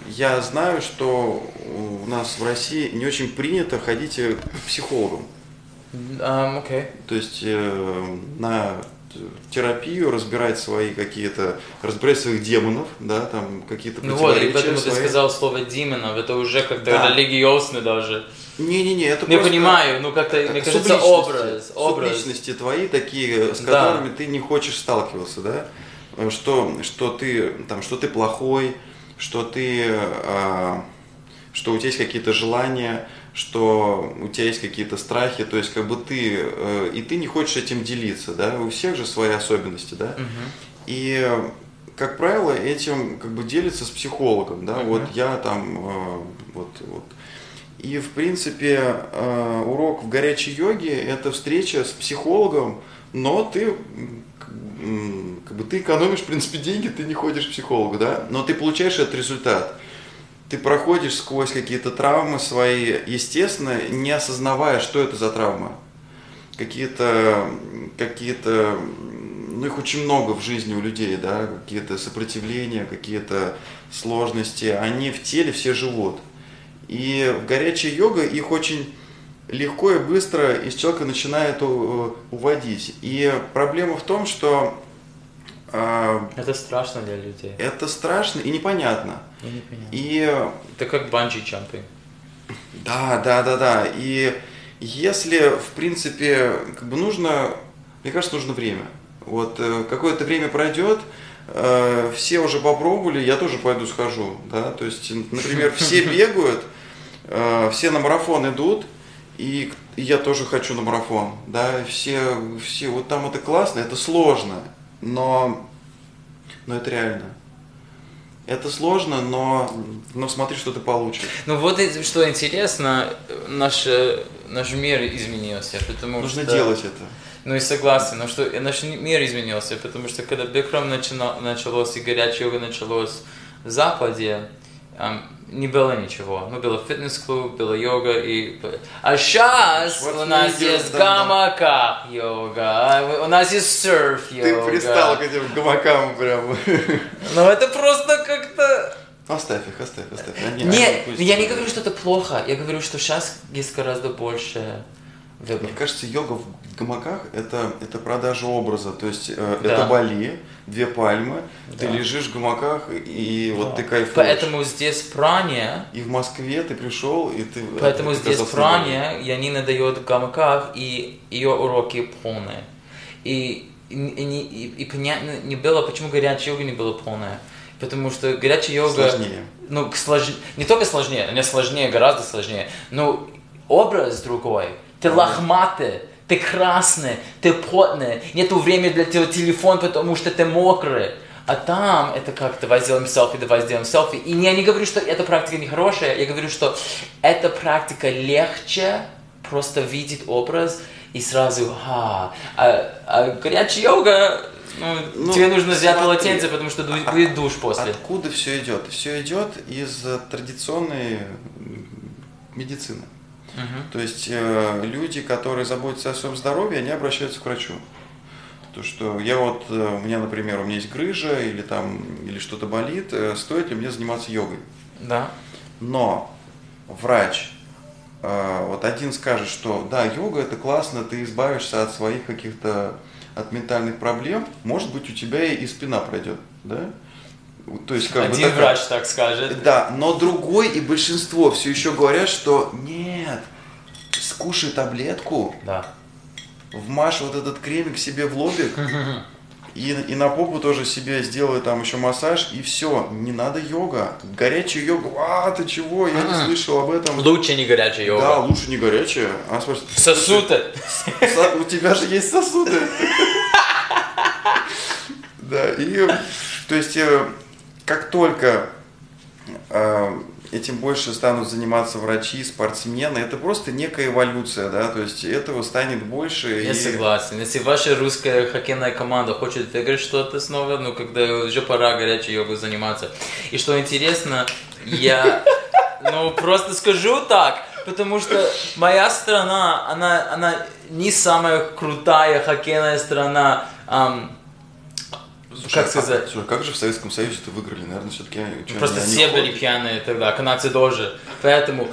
я знаю, что у нас в России не очень принято ходить э, к психологам. Ам, Окей. То есть э, на терапию разбирать свои какие-то, разбирать своих демонов, да, там какие-то Ну вот, и поэтому ты свои. сказал слово демонов, это уже как-то Да. религиозно даже. Не-не-не, это Я просто понимаю, ну как-то, мне кажется, образ, образ. субличности твои такие, с Да. которыми ты не хочешь сталкиваться, да, что, что ты там, что ты плохой, что ты, а, что у тебя есть какие-то желания, что у тебя есть какие-то страхи, то есть как бы ты э, и ты не хочешь этим делиться, да, у всех же свои особенности, да, Мгм. и как правило этим как бы делится с психологом, да, Мгм. вот я там э, вот вот и в принципе э, урок в горячей йоге это встреча с психологом, но ты как бы ты экономишь в принципе деньги, ты не ходишь к психологу, да, но ты получаешь этот результат. Ты проходишь сквозь какие-то травмы свои, естественно, не осознавая, что это за травма. Какие-то, какие-то, ну их очень много в жизни у людей, да, какие-то сопротивления, какие-то сложности, они в теле все живут. И в горячей йога их очень легко и быстро из человека начинает у- уводить. И проблема в том, что а, Это страшно для людей. это страшно и непонятно. Я не понимаю. И Это как банджи-джампинг. да, да, да, да. И если, в принципе, как бы нужно, мне кажется, нужно время. Вот э, какое-то время пройдет, э, все уже попробовали, я тоже пойду схожу, да. То есть, например, все бегают, э, все на марафон идут, и и я тоже хочу на марафон, да. и Все, все, вот там это классно, это сложно, но, но это реально. Это сложно, но, но смотри, что ты получишь. Ну вот что интересно, наш, э, наш мир изменился, потому Нужно что... делать это. Ну и согласен, но что наш мир изменился, потому что когда Бикрам начина- началось и горячая йога началось в Западе, не было ничего. Ну, было фитнес-клуб, была йога и... А сейчас Вот у нас есть гамака йога, а у нас есть серф йога. Ты пристал к этим гамакам прям. Ну это просто как-то... Оставь их, оставь, оставь. Они- Нет, они я не говорю, что это плохо, я говорю, что сейчас есть гораздо больше выбора. Мне кажется, йога в гамаках это, это продажа образа. То есть э, Да. это Бали, две пальмы, ты Да. лежишь в гамаках, и вот Да. ты кайфуешь. Поэтому здесь пране, И в Москве ты пришел, и ты... Поэтому ты здесь. Праня Янина дает в гамаках, и ее уроки полные. И, и, и и- понятно не было, почему горячая йога не была полная. Потому что горячая йога... Сложнее. Ну, слож- не только сложнее, не сложнее, гораздо сложнее, но образ другой. Ты лохматый, ты красный, ты потный, нету времени для тебя телефон, потому что ты мокрый. А там это как давай сделаем селфи, давай сделаем селфи. И я не говорю, что эта практика не хорошая, я говорю, что эта практика легче просто видеть образ и сразу, а, а, а горячая йога, ну, Ну, тебе нужно взять смотри. полотенце, потому что ду- будет душ после. Откуда все идет? Все идет из э, традиционной медицины. То есть э, люди, которые заботятся о своем здоровье, они обращаются к врачу. То, что я вот, э, у меня, например, у меня есть грыжа или там, или что-то болит, э, стоит ли мне заниматься йогой? Да. Но врач а, вот один скажет, что да, йога это классно, ты избавишься от своих каких-то от ментальных проблем, может быть, у тебя и спина пройдет, да? То есть, как Один бы такая... врач так скажет. Да, но другой и большинство все еще говорят, что нет, скушай таблетку, да. вмажь вот этот кремик себе в лобик, и, и на попу тоже себе сделай там еще массаж, и все, не надо йога. Горячая йога, а, ты чего, я не слышал об этом. Лучше не горячая йога. Да, лучше не горячая. А, спрашивает, сосуды. У тебя же есть сосуды. Да, и, то есть, э, как только э, этим больше станут заниматься врачи, спортсмены. Это просто некая эволюция, да, то есть этого станет больше. Я и... согласен. Если ваша русская хоккейная команда хочет выиграть что-то снова, ну, когда уже пора горячей йогой заниматься. И что интересно, я, ну, просто скажу так, потому что моя страна, она, она не самая крутая хоккейная страна, um, Слушай, как а сказать? А, слушай, как же в Советском Союзе это выиграли? Наверное, все-таки... Просто все были пьяные тогда, канадцы тоже. Поэтому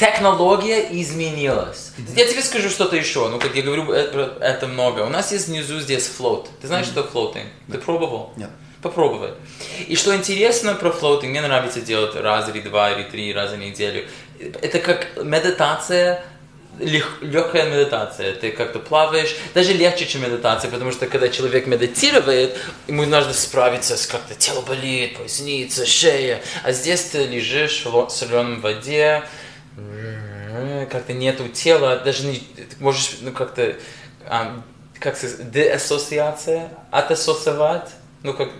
технология изменилась. Я тебе скажу что-то еще. Ну, как я говорю, это, это много. У нас есть внизу здесь float. Ты знаешь, mm-hmm. что floating? Ты пробовал? Нет. Попробуй. И что интересно про floating, мне нравится делать раз или два или три раза в неделю. Это как медитация легкая медитация, ты как-то плаваешь, даже легче, чем медитация, потому что когда человек медитирует, ему нужно справиться с как-то тело болит, поясница, шея, а здесь ты лежишь в соленой воде, как-то нету тела, даже не, можешь ну, как-то, как сказать, деассоциация, отассоциировать, ну как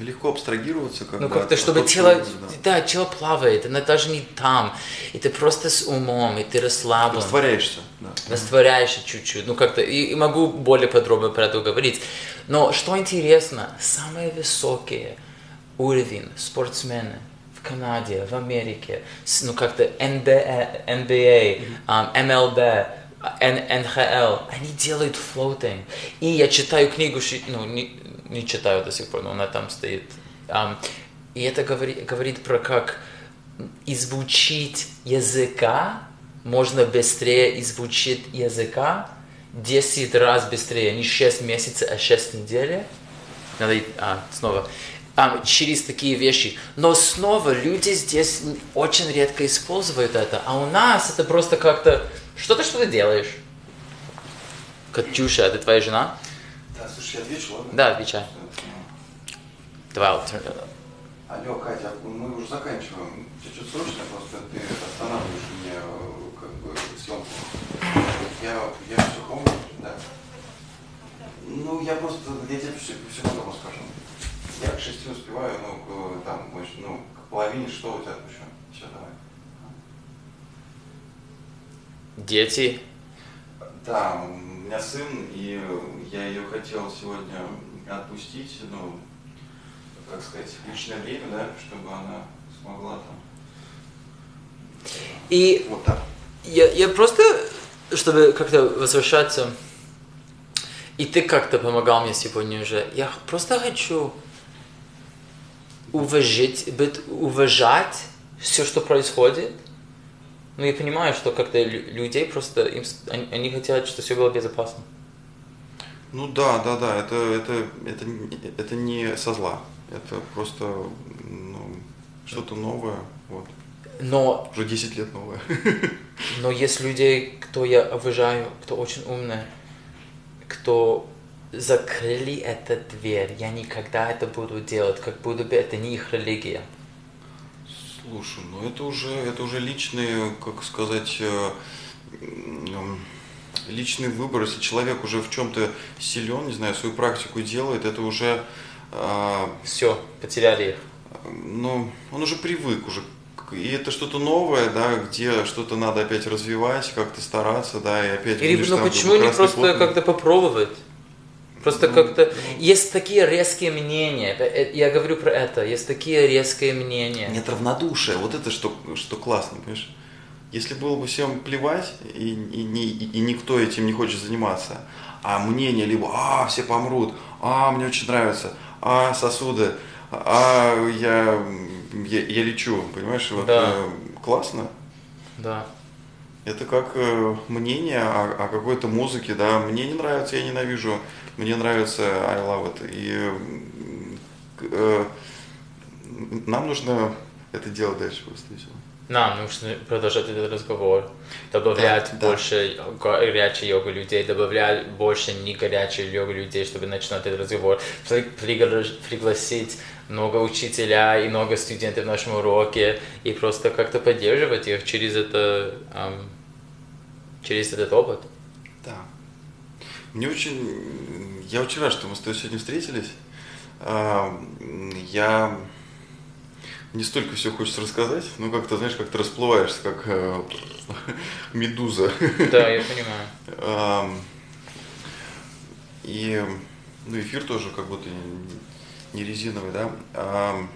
легко абстрагироваться. Как ну, как-то, чтобы тело, да. да, тело плавает, оно даже не там, и ты просто с умом, и ты расслаблен. Растворяешься. Да. Растворяешься чуть-чуть, ну как-то, и, и могу более подробно про это говорить. Но что интересно, самые высокие уровень спортсмены в Канаде, в Америке, ну как-то NBA, NBA um, MLB, НХЛ, они делают floating. И я читаю книгу, ну, не, не читаю до сих пор, но она там стоит. Um, и это говорит, говорит про как изучить языка, можно быстрее изучить языка 10 раз быстрее, не 6 месяцев, а 6 недель. Надо а, снова. Um, через такие вещи. Но снова люди здесь очень редко используют это. А у нас это просто как-то... Что ты что ты делаешь? Катюша, это твоя жена? Слушай, я отвечу, ладно? Да, отвечай. Давай, Алло, Катя, мы уже заканчиваем. Чуть-чуть срочно, просто ты останавливаешь мне как бы съемку. Я, я все помню, да. Ну, я просто, я тебе все, все потом расскажу. Я к шести успеваю, ну, к, там, ну, к половине, что у тебя еще? Все, давай. Дети? Да, меня сын, и я ее хотел сегодня отпустить, ну, как сказать, личное время, да, чтобы она смогла там. И вот так. Я, я просто, чтобы как-то возвращаться, и ты как-то помогал мне сегодня уже, я просто хочу уважить, быть, уважать все, что происходит. Ну, я понимаю, что как-то людей просто, им, они, они хотят, чтобы все было безопасно. Ну да, да, да, это, это, это, это не со зла, это просто ну, что-то новое, вот. Но... Уже 10 лет новое. Но есть людей, кто я уважаю, кто очень умный, кто закрыли эту дверь, я никогда это буду делать, как будто бы это не их религия. Слушай, ну это уже, это уже личные, как сказать, э, личный выбор, если человек уже в чем-то силен, не знаю, свою практику делает, это уже... Э, Все, потеряли их. Ну, он уже привык уже и это что-то новое, да, где что-то надо опять развивать, как-то стараться, да, и опять... Или, ну почему не просто как-то попробовать? Просто ну, как-то ну, есть такие резкие мнения. Э, я говорю про это. Есть такие резкие мнения. Нет равнодушия. Вот это что, что классно, понимаешь? Если было бы всем плевать, и, и, и, и никто этим не хочет заниматься, а мнение либо «а, все помрут», «а, мне очень нравится», «а, сосуды», «а, я, я, я лечу», понимаешь, вот да. э, классно. Да. Это как э, мнение о, о какой-то музыке, да. Мне не нравится, я ненавижу. Мне нравится I love it. И э, нам нужно это делать дальше просто и все. Нам нужно продолжать этот разговор, добавлять Да, да. больше горячей йога людей, добавлять больше не горячей йога людей, чтобы начинать этот разговор, При- пригла- пригласить много учителя и много студентов в нашем уроке и просто как-то поддерживать их через это, ам, через этот опыт. Да. Мне очень... Я очень рад, что мы с тобой сегодня встретились. А, Я... Не столько все хочется рассказать, но как-то, знаешь, как-то расплываешься, как э, медуза. Да, я понимаю. Ам, И ну, эфир тоже как будто не- резиновый, да? Ам,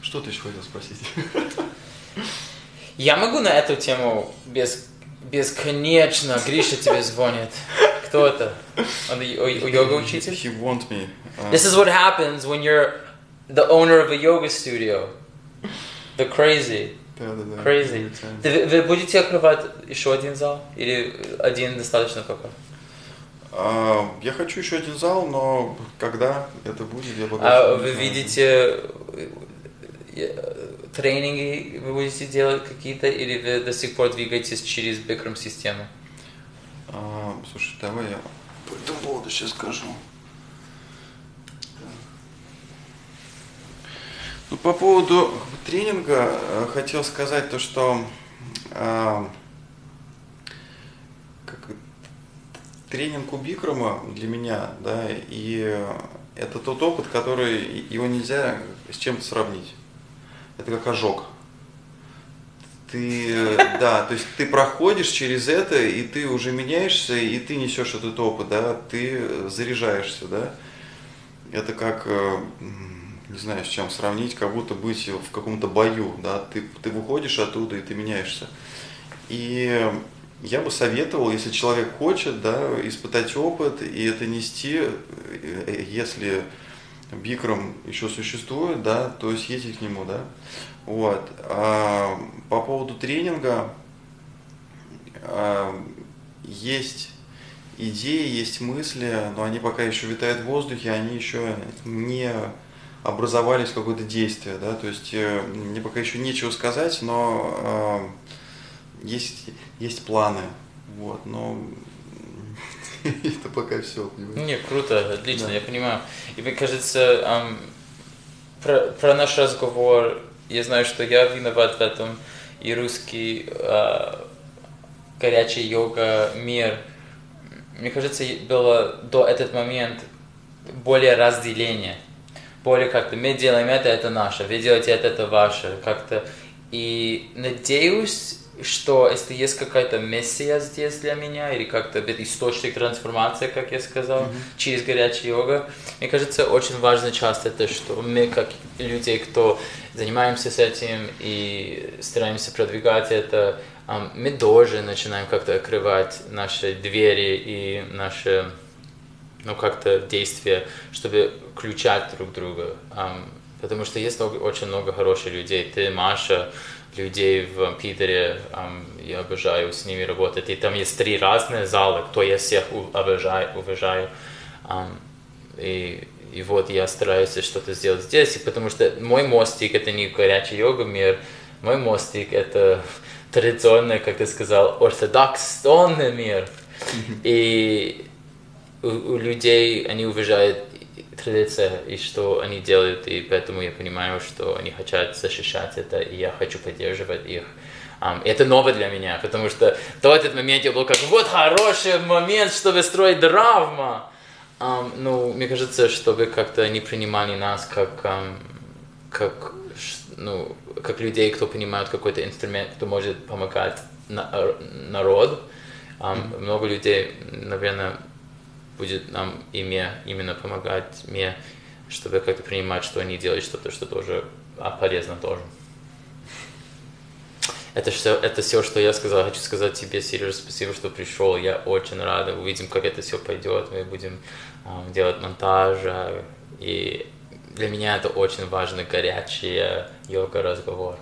Что ты еще хотел спросить? Я могу на эту тему без, бесконечно. Гриша тебе звонит. Кто это? Он йога учитель? He want me. This is what happens when you're the owner of a yoga studio. The crazy. да, да, да. Crazy. Ты- Вы, будете открывать еще один зал? Или один достаточно пока? А, Я хочу еще один зал, но когда это будет, я пока А вы видите тренинги вы будете делать какие-то, или вы до сих пор двигаетесь через Бикром систему? А, Слушай, давай я по этому поводу сейчас скажу. Ну, по поводу тренинга э, хотел сказать то, что а, как тренинг у Бикрома для меня, да, и это тот опыт, который его нельзя с чем-то сравнить. Это как ожог. Ты, э, да, то есть ты проходишь через это, и ты уже меняешься, и ты несешь этот опыт, да, ты э, заряжаешься, да. Это как, э, не знаю, с чем сравнить, как будто быть в каком-то бою, да, ты, ты выходишь оттуда, и ты меняешься. И я бы советовал, если человек хочет, да, испытать опыт и это нести, если Бикрам еще существует, да, то съездить к нему, да. Вот. А по поводу тренинга а, есть идеи, есть мысли, но они пока еще витают в воздухе, они еще не образовались какое-то действие, да, то есть э, мне пока еще нечего сказать, но а, есть, есть планы, вот, но это пока все, понимаешь? Не, круто, отлично, Да. я понимаю. И мне кажется, ам, про, про наш разговор, я знаю, что я виноват в этом, и русский а, горячий йога мир. Мне кажется, было до этот момент более разделение. Более как-то мы делаем это, это наше, вы делаете это, это ваше. Как-то. И надеюсь, что если есть какая-то миссия здесь для меня, или как-то источник трансформации, как я сказал, через горячий йога, мне кажется, очень важная часть это, что мы, как люди, кто занимаемся с этим и стараемся продвигать это, мы тоже начинаем как-то открывать наши двери и наши ну, как-то действия, чтобы включать друг друга. Потому что есть очень много хороших людей. Ты, Маша, людей в Питере, я обожаю с ними работать. И там есть три разные зала, кто я всех обожаю, уважаю. И, и вот я стараюсь что-то сделать здесь, потому что мой мостик это не горячий йога мир, мой мостик это традиционный, как ты сказал, ортодоксонный мир. И у, у людей они уважают традиция и что они делают, и поэтому я понимаю, что они хотят защищать это, и я хочу поддерживать их. И это ново для меня, потому что до этот момент я был как, вот хороший момент, чтобы строить дравма. Ам, ну, мне кажется, чтобы как-то они принимали нас как, ам, как, ну, как людей, кто понимает какой-то инструмент, кто может помогать на- э, народ. Ам, Много людей, наверное, будет нам ими именно помогать мне, чтобы как-то принимать, что они делают что-то, что тоже а, полезно тоже. Это все, это все, что я сказал. Хочу сказать тебе, Сережа, спасибо, что пришел. Я очень рад. Увидим, как это все пойдет. Мы будем а, делать монтаж. а, И для меня это очень важный горячий йога разговор.